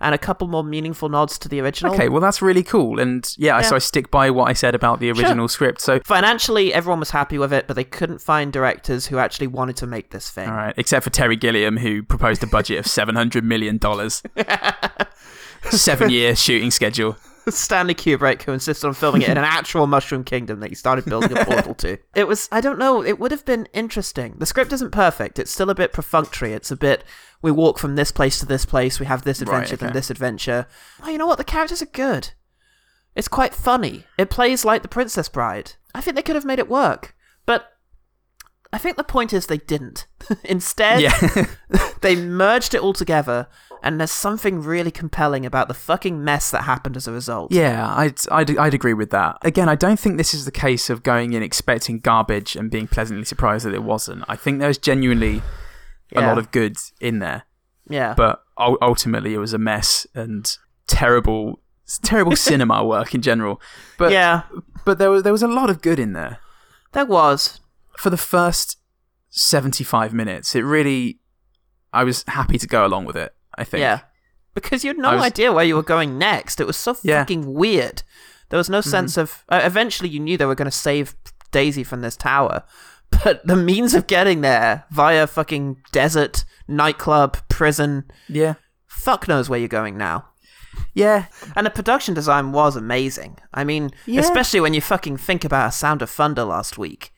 [SPEAKER 2] and a couple more meaningful nods to the original.
[SPEAKER 3] Okay, well that's really cool, and yeah,
[SPEAKER 2] Yeah.
[SPEAKER 3] so I stick by what I said about the original script. So
[SPEAKER 2] Financially, everyone was happy with it, but they couldn't find directors who actually wanted to make this thing.
[SPEAKER 3] All right, except for Terry Gilliam, who proposed a budget of seven hundred million dollars, seven-year shooting schedule.
[SPEAKER 2] Stanley Kubrick, who insisted on filming it in an actual Mushroom Kingdom that he started building a portal to. It was, I don't know, it would have been interesting. The script isn't perfect. It's still a bit perfunctory. It's a bit, we walk from this place to this place, we have this
[SPEAKER 3] Right,
[SPEAKER 2] adventure, then this adventure. Oh, you know what? The characters are good. It's quite funny. It plays like The Princess Bride. I think they could have made it work. I think the point is they didn't. Instead,
[SPEAKER 3] Yeah,
[SPEAKER 2] they merged it all together, and there's something really compelling about the fucking mess that happened as a result.
[SPEAKER 3] yeah, I'd, I'd I'd agree with that. Again, I don't think this is the case of going in expecting garbage and being pleasantly surprised that it wasn't. I think there's genuinely a lot of good in there,
[SPEAKER 2] Yeah.
[SPEAKER 3] but ul- ultimately it was a mess, and terrible, terrible cinema work in general. But
[SPEAKER 2] yeah,
[SPEAKER 3] but there was there was a lot of good in there
[SPEAKER 2] there was.
[SPEAKER 3] For the first seventy five minutes. It really, I was happy to go along with it. I think.
[SPEAKER 2] Yeah. Because you had no
[SPEAKER 3] was-
[SPEAKER 2] idea where you were going next. It was so
[SPEAKER 3] Yeah. Mm-hmm.
[SPEAKER 2] fucking weird. There was no sense of. Uh, eventually, you knew they were going to save Daisy from this tower. But the means of getting there via fucking desert, nightclub, prison,
[SPEAKER 3] Yeah.
[SPEAKER 2] fuck knows where you're going now.
[SPEAKER 3] Yeah.
[SPEAKER 2] And the production design was amazing. I mean,
[SPEAKER 3] Yeah.
[SPEAKER 2] especially when you fucking think about a Sound of Thunder last week.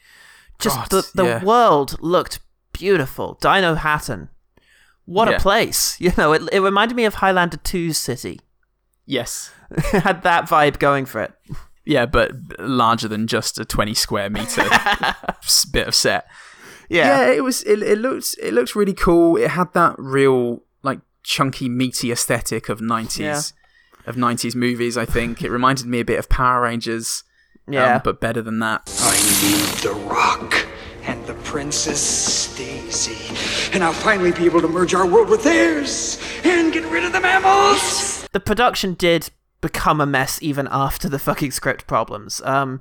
[SPEAKER 2] Just
[SPEAKER 3] God,
[SPEAKER 2] the, the
[SPEAKER 3] yeah.
[SPEAKER 2] world looked beautiful. Dinohattan. What
[SPEAKER 3] Yeah.
[SPEAKER 2] a place. You know, it, it reminded me of Highlander 2's city.
[SPEAKER 3] Yes.
[SPEAKER 2] It had that vibe going for it.
[SPEAKER 3] Yeah, but larger than just a twenty square meter bit of set.
[SPEAKER 2] Yeah.
[SPEAKER 3] yeah, it was. It, it looked. It looked really cool. It had that real like chunky, meaty aesthetic of nineties of nineties movies. I think it reminded me a bit of Power Rangers. Um,
[SPEAKER 2] Yeah.
[SPEAKER 3] but better than that.
[SPEAKER 6] I need the rock and the Princess Daisy. And I'll finally be able to merge our world with theirs and get rid of the mammals.
[SPEAKER 2] the production did become a mess even after the fucking script problems. Um,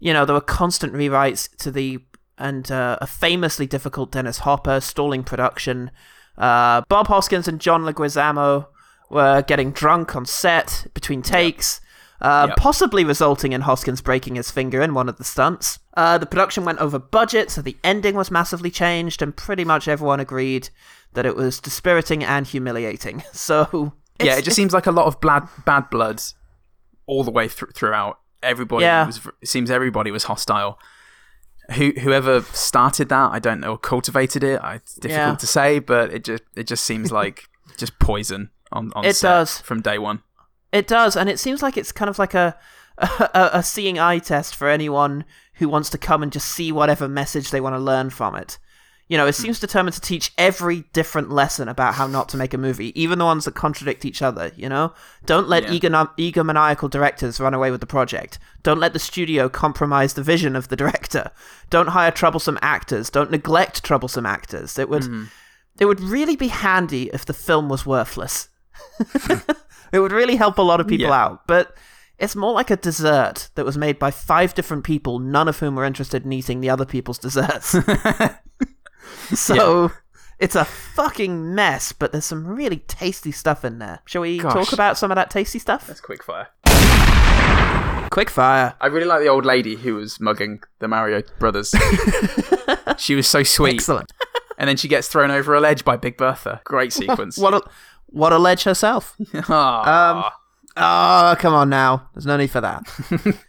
[SPEAKER 2] you know, there were constant rewrites to the and uh, a famously difficult Dennis Hopper stalling production. Uh, Bob Hoskins and John Leguizamo were getting drunk on set between takes. Uh,
[SPEAKER 3] Yep.
[SPEAKER 2] Possibly resulting in Hoskins breaking his finger in one of the stunts. Uh, the production went over budget, so the ending was massively changed, and pretty much everyone agreed that it was dispiriting and humiliating. So,
[SPEAKER 3] yeah, it just seems like a lot of bad bad blood all the way thr throughout. Everybody
[SPEAKER 2] Yeah.
[SPEAKER 3] was. It seems everybody was hostile. Who whoever started that, I don't know, cultivated it. I, it's difficult
[SPEAKER 2] Yeah.
[SPEAKER 3] to say, but it just it just seems like just poison on on
[SPEAKER 2] It
[SPEAKER 3] set
[SPEAKER 2] does.
[SPEAKER 3] from day one.
[SPEAKER 2] It does, and it seems like it's kind of like a, a a seeing eye test for anyone who wants to come and just see whatever message they want to learn from it. You know, it hmm. seems determined to teach every different lesson about how not to make a movie, even the ones that contradict each other. You know, don't let
[SPEAKER 3] Yeah.
[SPEAKER 2] egom- egomaniacal directors run away with the project. Don't let the studio compromise the vision of the director. Don't hire troublesome actors. Don't neglect troublesome actors. It would, hmm. it would really be handy if the film was worthless. It would really help a lot of people
[SPEAKER 3] Yeah.
[SPEAKER 2] out. But it's more like a dessert that was made by five different people, none of whom were interested in eating the other people's desserts. so it's a fucking mess, but there's some really tasty stuff in there. Shall we
[SPEAKER 3] Gosh.
[SPEAKER 2] talk about some of that tasty stuff?
[SPEAKER 3] That's quick fire.
[SPEAKER 2] Quick fire.
[SPEAKER 3] I really like the old lady who was mugging the Mario brothers. she was so sweet.
[SPEAKER 2] Excellent.
[SPEAKER 3] And then she gets thrown over a ledge by Big Bertha. Great sequence.
[SPEAKER 2] What a what a ledge herself.
[SPEAKER 3] Ah.
[SPEAKER 2] Oh, come on now. There's no need for that.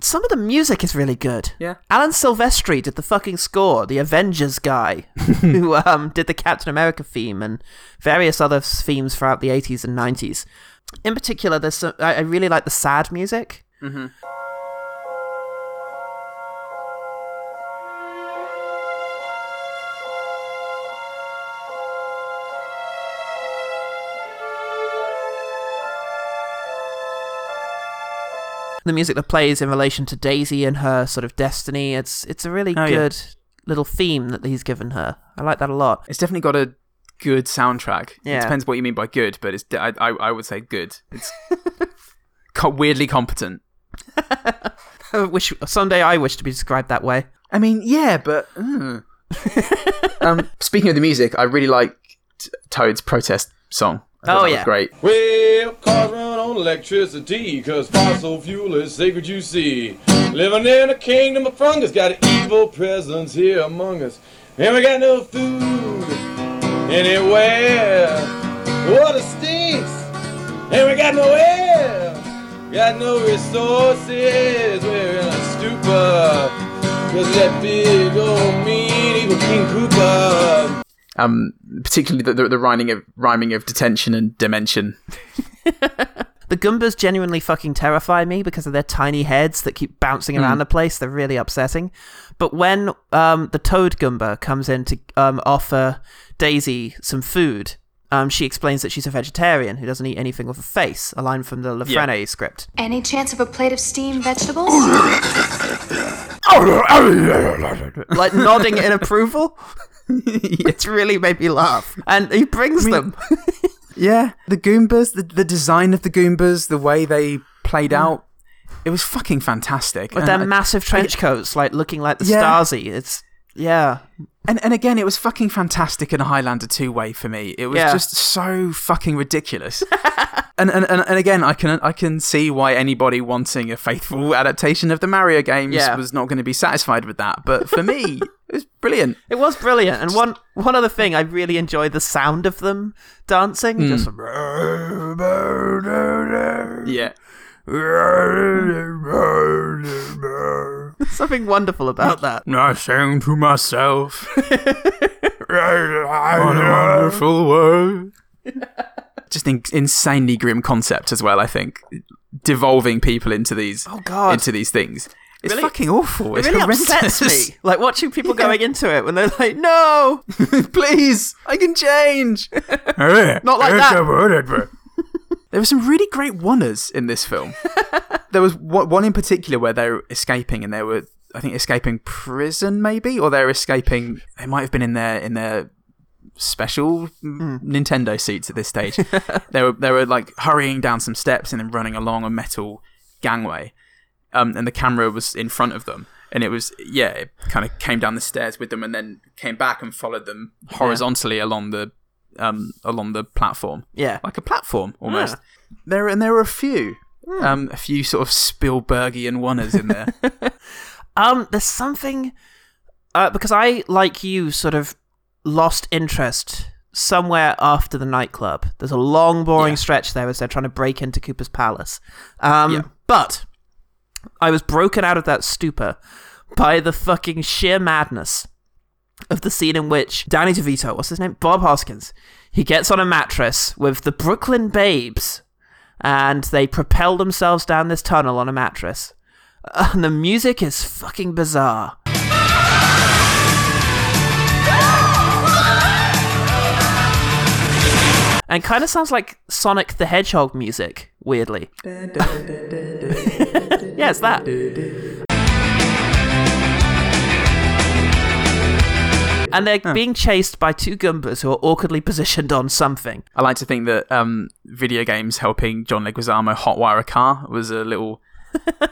[SPEAKER 2] Some of the music is really good.
[SPEAKER 3] Yeah.
[SPEAKER 2] Alan Silvestri did the fucking score, the Avengers guy, who um, did the Captain America theme and various other themes throughout the 80s and 90s. In particular, there's some, I, I really like the sad music. The music that plays in relation to Daisy and her sort of destiny. It's it's a really
[SPEAKER 3] Oh, yeah.
[SPEAKER 2] good little theme that he's given her. I like that a lot.
[SPEAKER 3] It's definitely got a good soundtrack.
[SPEAKER 2] Yeah.
[SPEAKER 3] It depends what you mean by good, but it's I I, I would say good. It's co- weirdly competent.
[SPEAKER 2] I wish someday I wish to be described that way.
[SPEAKER 3] I mean, yeah, but uh. um, speaking of the music, I really like Toad's protest song. I
[SPEAKER 2] Oh,
[SPEAKER 3] that was
[SPEAKER 2] yeah.
[SPEAKER 3] great.
[SPEAKER 7] Well, cars run on electricity, cause fossil fuel is sacred, you see. Living in a kingdom of fungus, got an evil presence here among us. And we got no food anywhere. Water stinks, and we got no air. Got no resources, we're in a stupor. Cause that big old mean evil King Koopa.
[SPEAKER 3] Um, particularly the, the, the rhyming of rhyming of detention and dimension.
[SPEAKER 2] The Goombas genuinely fucking terrify me because of their tiny heads that keep bouncing around the place. They're really upsetting. But when um, the Toad Goomba comes in to um, offer Daisy some food, um, she explains that she's a vegetarian who doesn't eat anything with a face, a line from the La Frenais script.
[SPEAKER 8] Any chance of a plate of steamed vegetables?
[SPEAKER 2] like nodding in approval. it's really made me laugh. And he brings them.
[SPEAKER 3] Yeah, the Goombas, the, the design of the Goombas, the way they played mm. out, it was fucking fantastic.
[SPEAKER 2] With
[SPEAKER 3] And
[SPEAKER 2] their
[SPEAKER 3] I-
[SPEAKER 2] massive trench coats, like looking like the
[SPEAKER 3] Yeah.
[SPEAKER 2] Stasi. It's yeah.
[SPEAKER 3] And and again, it was fucking fantastic in a Highlander two way for me. It was
[SPEAKER 2] Yeah.
[SPEAKER 3] just so fucking ridiculous. and, and and and again, I can I can see why anybody wanting a faithful adaptation of the Mario games
[SPEAKER 2] Yeah.
[SPEAKER 3] was not going to be satisfied with that. But for me, it was brilliant.
[SPEAKER 2] It was brilliant. And one one other thing, I really enjoyed the sound of them dancing.
[SPEAKER 3] Hmm.
[SPEAKER 2] Just
[SPEAKER 3] Yeah.
[SPEAKER 2] something wonderful about that.
[SPEAKER 3] I sang to myself. what a wonderful world. Just in- insanely grim concept as well. I think devolving people into these
[SPEAKER 2] Oh, God.
[SPEAKER 3] into these things. It's
[SPEAKER 2] Really-
[SPEAKER 3] fucking awful.
[SPEAKER 2] It
[SPEAKER 3] It's
[SPEAKER 2] really
[SPEAKER 3] horrendous.
[SPEAKER 2] upsets me. Like watching people going into it when they're like, "No,
[SPEAKER 3] Please, I can change.
[SPEAKER 2] Eh, not like that."
[SPEAKER 3] There were some really great oneers in this film. there was one one in particular where they were escaping, and they were, I think, escaping prison, maybe, or they were escaping. They might have been in their in their special mm, Nintendo suits at this stage. they were they were like hurrying down some steps and then running along a metal gangway, um, and the camera was in front of them. And it was, yeah, it kind of came down the stairs with them, and then came back and followed them horizontally along the, um, along the platform
[SPEAKER 2] Yeah.
[SPEAKER 3] like a platform almost. There and there were a few, um, a few sort of Spielbergian oneers in there.
[SPEAKER 2] Um, there's something uh, because I, like you, sort of lost interest somewhere after the nightclub. There's a long, boring
[SPEAKER 3] Yeah.
[SPEAKER 2] stretch there as they're trying to break into Koopa's palace. Um,
[SPEAKER 3] Yeah.
[SPEAKER 2] but I was broken out of that stupor by the fucking sheer madness of the scene in which Danny DeVito, what's his name, Bob Hoskins, he gets on a mattress with the Brooklyn Babes, and they propel themselves down this tunnel on a mattress. And the music is fucking bizarre. And kind of sounds like Sonic the Hedgehog music, weirdly. yeah, it's that. And they're being chased by two Goombas who are awkwardly positioned on something.
[SPEAKER 3] I like to think that um, video games helping John Leguizamo hotwire a car was a little,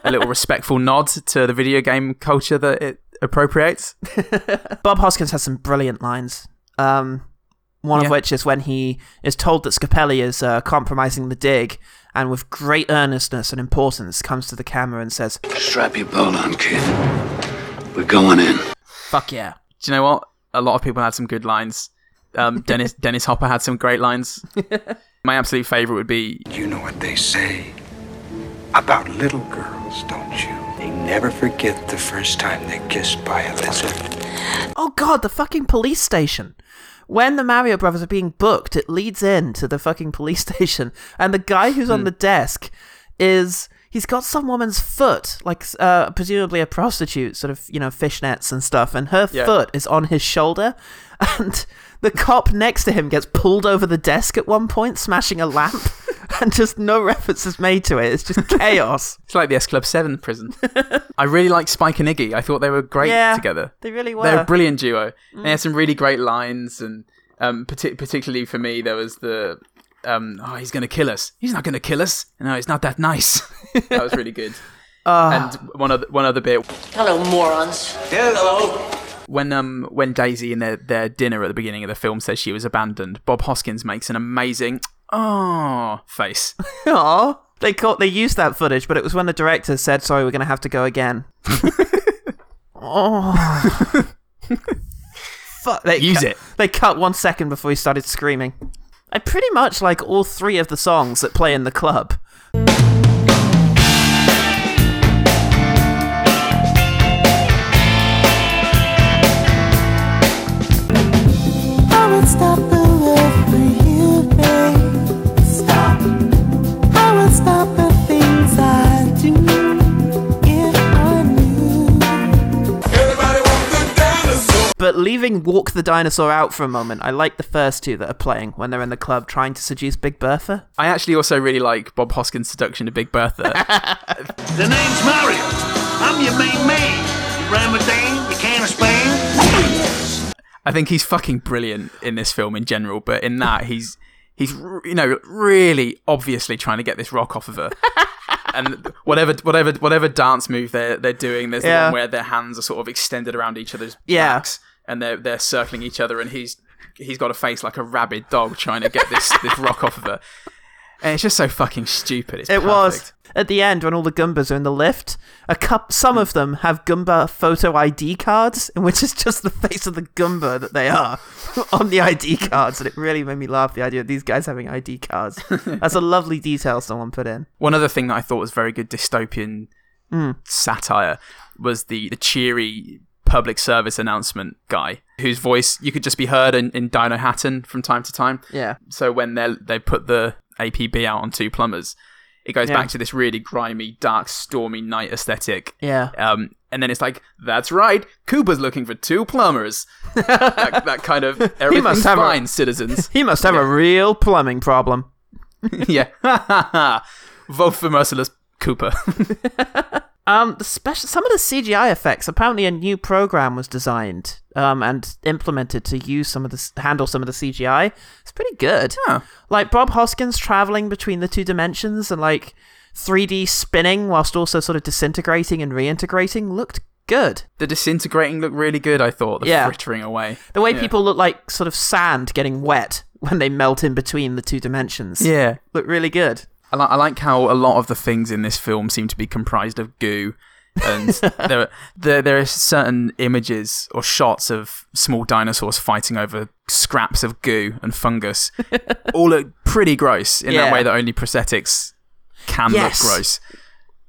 [SPEAKER 3] a little respectful nod to the video game culture that it appropriates.
[SPEAKER 2] Bob Hoskins has some brilliant lines. Um, one
[SPEAKER 3] Yeah.
[SPEAKER 2] of which is when he is told that Scapelli is uh, compromising the dig, and with great earnestness and importance comes to the camera and says,
[SPEAKER 9] Strap your belt on, kid. We're going in.
[SPEAKER 2] "Fuck yeah."
[SPEAKER 3] Do you know what? A lot of people had some good lines. Um, Dennis Dennis Hopper had some great lines. My absolute favorite would be
[SPEAKER 6] You know what they say about little girls, don't you? They never forget the first time they're kissed by a lizard.
[SPEAKER 2] Oh god, the fucking police station. When the Mario Brothers are being booked, it leads in to the fucking police station, and the guy who's
[SPEAKER 3] Hmm.
[SPEAKER 2] on the desk is he's got some woman's foot, like uh, presumably a prostitute, sort of you know fishnets and stuff, and her
[SPEAKER 3] Yeah.
[SPEAKER 2] foot is on his shoulder, and the cop next to him gets pulled over the desk at one point, smashing a lamp, and just no reference is made to it. It's just chaos.
[SPEAKER 3] it's like the S Club Seven prison. I really like Spike and Iggy. I thought they were great
[SPEAKER 2] yeah,
[SPEAKER 3] together.
[SPEAKER 2] They really were.
[SPEAKER 3] They're a brilliant duo. They had some really great lines, and um, partic- particularly for me, there was the um, "Oh, he's going to kill us. He's not going to kill us. No, it's not that nice." that was really good. and one other one other bit
[SPEAKER 10] Hello, morons. Hello.
[SPEAKER 3] when um when Daisy in their their dinner at the beginning of the film says she was abandoned, Bob Hoskins makes an amazing oh face.
[SPEAKER 2] Aw. They caught, they used that footage, but it was when the director said, "Sorry, we're going to have to go again." oh, fuck! They
[SPEAKER 3] Use
[SPEAKER 2] cut-
[SPEAKER 3] it.
[SPEAKER 2] They cut one second before he started screaming. I pretty much like all three of the songs that play in the club.
[SPEAKER 11] Stop the
[SPEAKER 2] But leaving Walk the Dinosaur out for a moment, I like the first two that are playing when they're in the club trying to seduce Big Bertha.
[SPEAKER 3] I actually also really like Bob Hoskins' seduction to Big Bertha.
[SPEAKER 10] The name's Mario. I'm your main man. You Ramadan, you can of Spain.
[SPEAKER 3] I think he's fucking brilliant in this film in general, but in that he's he's you know really obviously trying to get this rock off of her. and whatever whatever whatever dance move they're they're doing, there's the one where their hands are sort of extended around each other's
[SPEAKER 2] Yeah.
[SPEAKER 3] backs and they're they're circling each other and he's he's got a face like a rabid dog trying to get this this rock off of her. And it's just so fucking stupid. It's
[SPEAKER 2] It was at the end when all the Goombas are in the lift. A cup, some of them have Goomba photo ID cards, in which is just the face of the Goomba that they are on the ID cards, and it really made me laugh. The idea of these guys having ID cards. That's a lovely detail someone put in.
[SPEAKER 3] One other thing that I thought was very good dystopian
[SPEAKER 2] Mm.
[SPEAKER 3] satire was the, the cheery public service announcement guy whose voice you could just be heard in, in Dinohattan from time to time.
[SPEAKER 2] Yeah.
[SPEAKER 3] So when they they put the APB out on two plumbers, it goes
[SPEAKER 2] Yeah.
[SPEAKER 3] back to this really grimy, dark, stormy night aesthetic.
[SPEAKER 2] Yeah.
[SPEAKER 3] Um, and then it's like, that's right, Koopa's looking for two plumbers. that, that kind of everything's
[SPEAKER 2] must have a-
[SPEAKER 3] fine, citizens.
[SPEAKER 2] He must have a real plumbing problem.
[SPEAKER 3] yeah. Vote for merciless Koopa.
[SPEAKER 2] Um, the special some of the CGI effects. Apparently, a new program was designed um and implemented to use some of the handle some of the CGI. It's pretty good. Like Bob Hoskins traveling between the two dimensions and like 3D spinning whilst also sort of disintegrating and reintegrating looked good.
[SPEAKER 3] the disintegrating looked really good, I thought. The
[SPEAKER 2] Yeah.
[SPEAKER 3] frittering away.
[SPEAKER 2] The way
[SPEAKER 3] Yeah.
[SPEAKER 2] people look like sort of sand getting wet when they melt in between the two dimensions.
[SPEAKER 3] Yeah.
[SPEAKER 2] look really good.
[SPEAKER 3] I, li- I like how a lot of the things in this film seem to be comprised of goo. and there, there, there are certain images or shots of small dinosaurs fighting over scraps of goo and fungus. All look pretty gross in
[SPEAKER 2] Yeah.
[SPEAKER 3] that way that only prosthetics can
[SPEAKER 2] Yes.
[SPEAKER 3] look gross.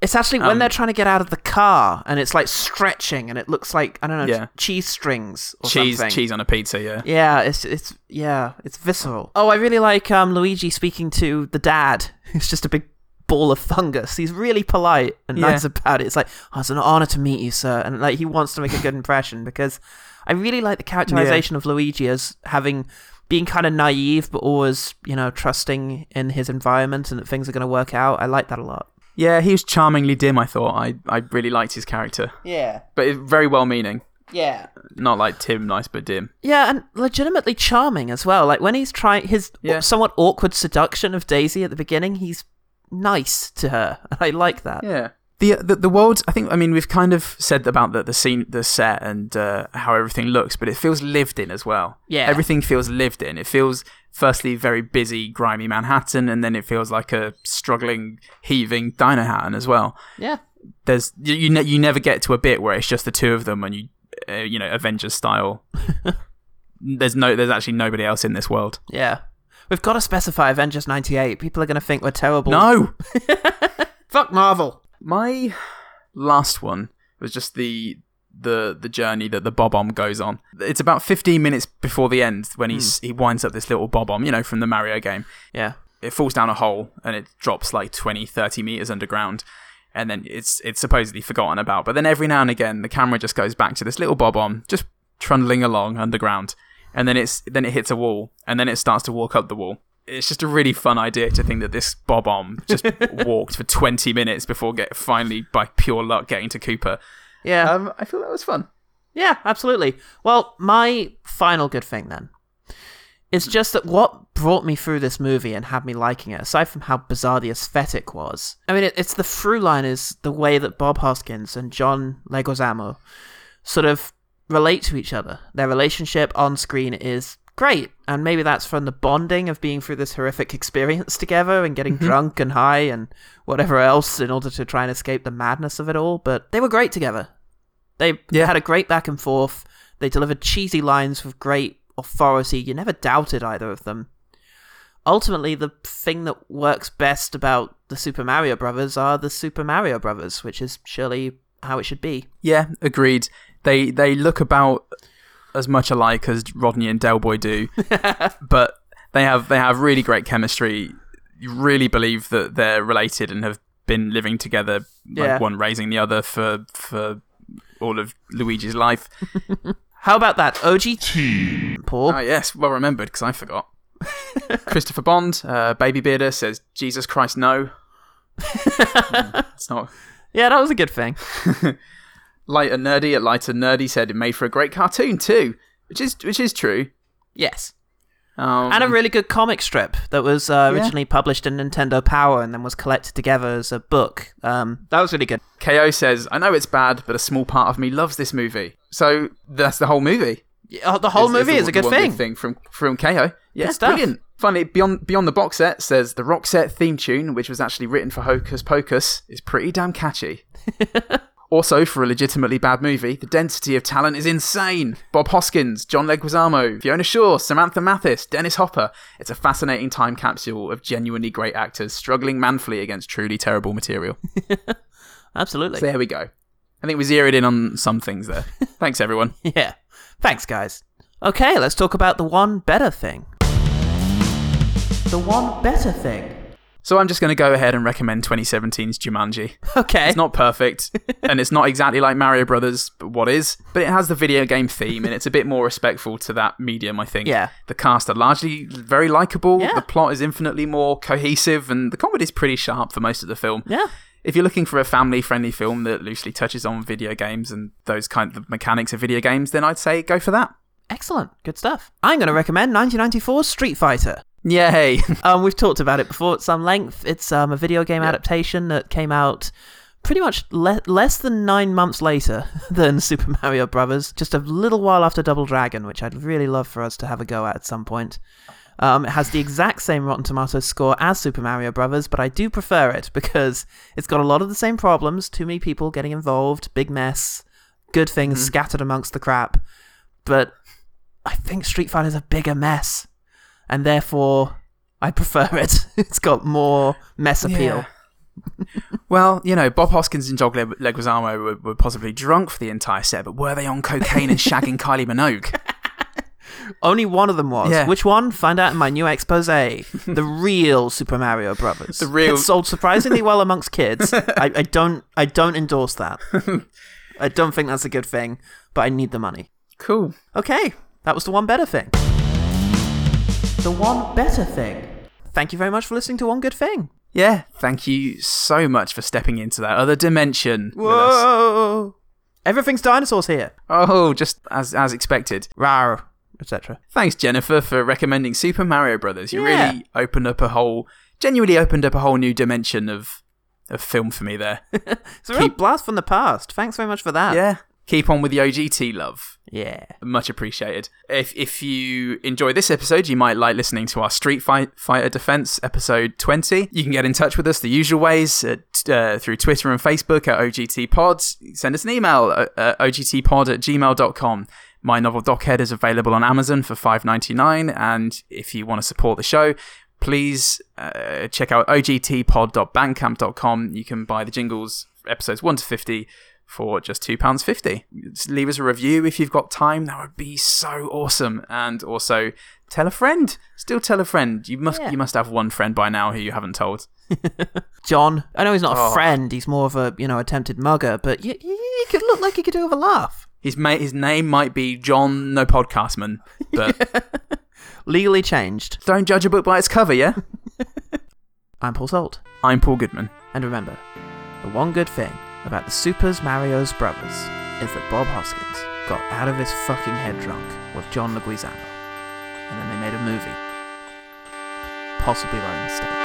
[SPEAKER 2] It's actually when
[SPEAKER 3] Um,
[SPEAKER 2] they're trying to get out of the car and it's like stretching and it looks like I don't know
[SPEAKER 3] Yeah.
[SPEAKER 2] cheese strings or
[SPEAKER 3] Cheese,
[SPEAKER 2] something.
[SPEAKER 3] cheese on a pizza, yeah.
[SPEAKER 2] Yeah, it's it's yeah, it's visceral. Oh, I really like um Luigi speaking to the dad, who's just a big ball of fungus. He's really polite and
[SPEAKER 3] Yeah.
[SPEAKER 2] nice about it. It's like, oh, it's an honor to meet you, sir, and like he wants to make a good impression because I really like the characterization of Luigi as having being kind of naive but always you know trusting in his environment and that things are going to work out. I like that a lot.
[SPEAKER 3] Yeah, he was charmingly dim, I thought. I, I really liked his character.
[SPEAKER 2] Yeah.
[SPEAKER 3] But it, very well meaning.
[SPEAKER 2] Yeah.
[SPEAKER 3] Not like Tim, nice but dim.
[SPEAKER 2] Yeah, and legitimately charming as well. Like when he's trying his somewhat awkward seduction of Daisy at the beginning, he's nice to her. And I like that.
[SPEAKER 3] Yeah. The, the the world, I think. I mean, we've kind of said about the the scene, the set, and uh, how everything looks, but it feels lived in as well.
[SPEAKER 2] Yeah.
[SPEAKER 3] everything feels lived in. It feels firstly very busy, grimy Manhattan, and then it feels like a struggling, heaving Dinohattan as well.
[SPEAKER 2] Yeah.
[SPEAKER 3] There's you you, ne- you never get to a bit where it's just the two of them, and you uh, you know Avengers style. there's no there's actually nobody else in this world.
[SPEAKER 2] Yeah. We've got to specify Avengers 98. People are going to think we're terrible.
[SPEAKER 3] No.
[SPEAKER 2] Fuck Marvel.
[SPEAKER 3] My last one was just the the the journey that the Bob-omb goes on. It's about 15 minutes before the end when he's hmm. he winds up this little Bob-omb, you know, from the Mario game.
[SPEAKER 2] Yeah.
[SPEAKER 3] It falls down a hole and it drops like 20 30 meters underground and then it's it's supposedly forgotten about. But then every now and again the camera just goes back to this little Bob-omb just trundling along underground and then it's then it hits a wall and then it starts to walk up the wall. It's just a really fun idea to think that this Bob-omb just walked for 20 minutes before get finally by pure luck getting to Koopa.
[SPEAKER 2] Yeah.
[SPEAKER 3] Um, I feel that was fun.
[SPEAKER 2] Yeah, absolutely. Well, my final good thing then is just that what brought me through this movie and had me liking it, aside from how bizarre the aesthetic was, I mean, it, it's the through line is the way that Bob Hoskins and John Leguizamo sort of relate to each other. Their relationship on screen is great, and maybe that's from the bonding of being through this horrific experience together and getting
[SPEAKER 3] Mhm.
[SPEAKER 2] drunk and high and whatever else in order to try and escape the madness of it all. But they were great together. They had a great back and forth. They delivered cheesy lines with great authority. You never doubted either of them. Ultimately, the thing that works best about the Super Mario Brothers are the Super Mario Brothers, which is surely how it should be.
[SPEAKER 3] Yeah, agreed. They they look about as much alike as Rodney and Del Boy do, but they have they have really great chemistry. You really believe that they're related and have been living together, like
[SPEAKER 2] Yeah.
[SPEAKER 3] one raising the other for for all of Luigi's life.
[SPEAKER 2] How about that OG team, Paul?
[SPEAKER 3] Ah, yes, well remembered because I forgot. Christopher Bond, uh, Baby Bearder says, "Jesus Christ, no." Mm, it's not.
[SPEAKER 2] Yeah, that was a good thing.
[SPEAKER 3] Light and nerdy at light and nerdy said it made for a great cartoon too, which is which is true.
[SPEAKER 2] Yes.
[SPEAKER 3] Um,
[SPEAKER 2] and a really good comic strip that was uh,
[SPEAKER 3] Yeah.
[SPEAKER 2] originally published in Nintendo Power and then was collected together as a book. Um, that was really good.
[SPEAKER 3] KO says, I know it's bad, but a small part of me loves this movie. So that's the whole movie.
[SPEAKER 2] Yeah, the whole movie
[SPEAKER 3] the-
[SPEAKER 2] is a good thing.
[SPEAKER 3] thing from from KO. Yeah,
[SPEAKER 2] Good stuff.
[SPEAKER 3] brilliant. Finally, beyond beyond the box set says the Roxette theme tune, which was actually written for Hocus Pocus, is pretty damn catchy. also, for a legitimately bad movie, the density of talent is insane. Bob Hoskins, John Leguizamo, Fiona Shaw, Samantha Mathis, Dennis Hopper. It's a fascinating time capsule of genuinely great actors struggling manfully against truly terrible material.
[SPEAKER 2] Absolutely.
[SPEAKER 3] So there we go. I think we zeroed in on some things there. Thanks, everyone.
[SPEAKER 2] Yeah. Thanks, guys. Okay, let's talk about the one better thing. The one better thing.
[SPEAKER 3] So I'm just going to go ahead and recommend 2017's Jumanji.
[SPEAKER 2] Okay.
[SPEAKER 3] It's not perfect, and it's not exactly like Mario Brothers, but what is? But it has the video game theme, and it's a bit more respectful to that medium, I think.
[SPEAKER 2] Yeah.
[SPEAKER 3] The cast are largely very likable.
[SPEAKER 2] Yeah.
[SPEAKER 3] The plot is infinitely more cohesive, and the comedy is pretty sharp for most of the film.
[SPEAKER 2] Yeah.
[SPEAKER 3] If you're looking for a family-friendly film that loosely touches on video games and those kind of mechanics of video games, then I'd say go for that.
[SPEAKER 2] Excellent. Good stuff. I'm going to recommend 1994's Street Fighter.
[SPEAKER 3] Yay!
[SPEAKER 2] Um, we've talked about it before at some length. It's um, a video game adaptation that came out pretty much le- less than nine months later than Super Mario Brothers, just a little while after Double Dragon, which I'd really love for us to have a go at at some point. Um, it has the exact same Rotten Tomatoes score as Super Mario Brothers, but I do prefer it because it's got a lot of the same problems. Too many people getting involved, big mess, good things scattered amongst the crap. But I think Street Fighter is a bigger mess, and therefore I prefer it. it's got more mess appeal.
[SPEAKER 3] Well, you know, Bob Hoskins and John Le- Leguizamo were, were possibly drunk for the entire set, but were they on cocaine and shagging Kylie Minogue?
[SPEAKER 2] Only one of them was.
[SPEAKER 3] Yeah.
[SPEAKER 2] Which one? Find out in my new expose. the real Super Mario Brothers.
[SPEAKER 3] The real-
[SPEAKER 2] It sold surprisingly well amongst kids. I, I don't. I don't endorse that. I don't think that's a good thing. But I need the money.
[SPEAKER 3] Cool.
[SPEAKER 2] Okay, that was the one better thing. The one better thing. Thank you very much for listening to One Good Thing.
[SPEAKER 3] Yeah, thank you so much for stepping into that other dimension. with us.
[SPEAKER 2] Whoa! Everything's dinosaurs here.
[SPEAKER 3] Oh, just as as expected.
[SPEAKER 2] Rawr, etc.
[SPEAKER 3] Thanks, Jennifer, for recommending Super Mario Brothers. You
[SPEAKER 2] Yeah.
[SPEAKER 3] really opened up a whole, genuinely opened up a whole new dimension of of film for me there.
[SPEAKER 2] It's a real blast from the past. Thanks very much for that.
[SPEAKER 3] yeah, keep on with the OGT love.
[SPEAKER 2] Yeah.
[SPEAKER 3] Much appreciated. If if you enjoy this episode, you might like listening to our Street Fight Fighter Defense episode 20. You can get in touch with us the usual ways at, uh, through Twitter and Facebook at OGT Pods. Send us an email at uh, ogtpod at gmail.com. My novel Dockhead is available on Amazon for $5.99. And if you want to support the show, please uh, check out ogtpod.bandcamp.com. You can buy the jingles, episodes 1 to 50, for just £2.50. Just leave us a review if you've got time. That would be so awesome. And also tell a friend. Still tell a friend. You must
[SPEAKER 2] Yeah.
[SPEAKER 3] you must have one friend by now who you haven't told.
[SPEAKER 2] John. I know he's not a
[SPEAKER 3] Oh.
[SPEAKER 2] friend. He's more of a you know attempted mugger, but you, you could look like he could do with a laugh.
[SPEAKER 3] His ma- his name might be John No Podcastman, but
[SPEAKER 2] Legally changed.
[SPEAKER 3] don't judge a book by its cover, yeah?
[SPEAKER 2] I'm Paul Salt,
[SPEAKER 3] I'm Paul Goodman.
[SPEAKER 2] and remember, the one good thing about the Supers Mario's brothers is that Bob Hoskins got out of his fucking head drunk with John Leguizamo, and then they made a movie, possibly by mistake.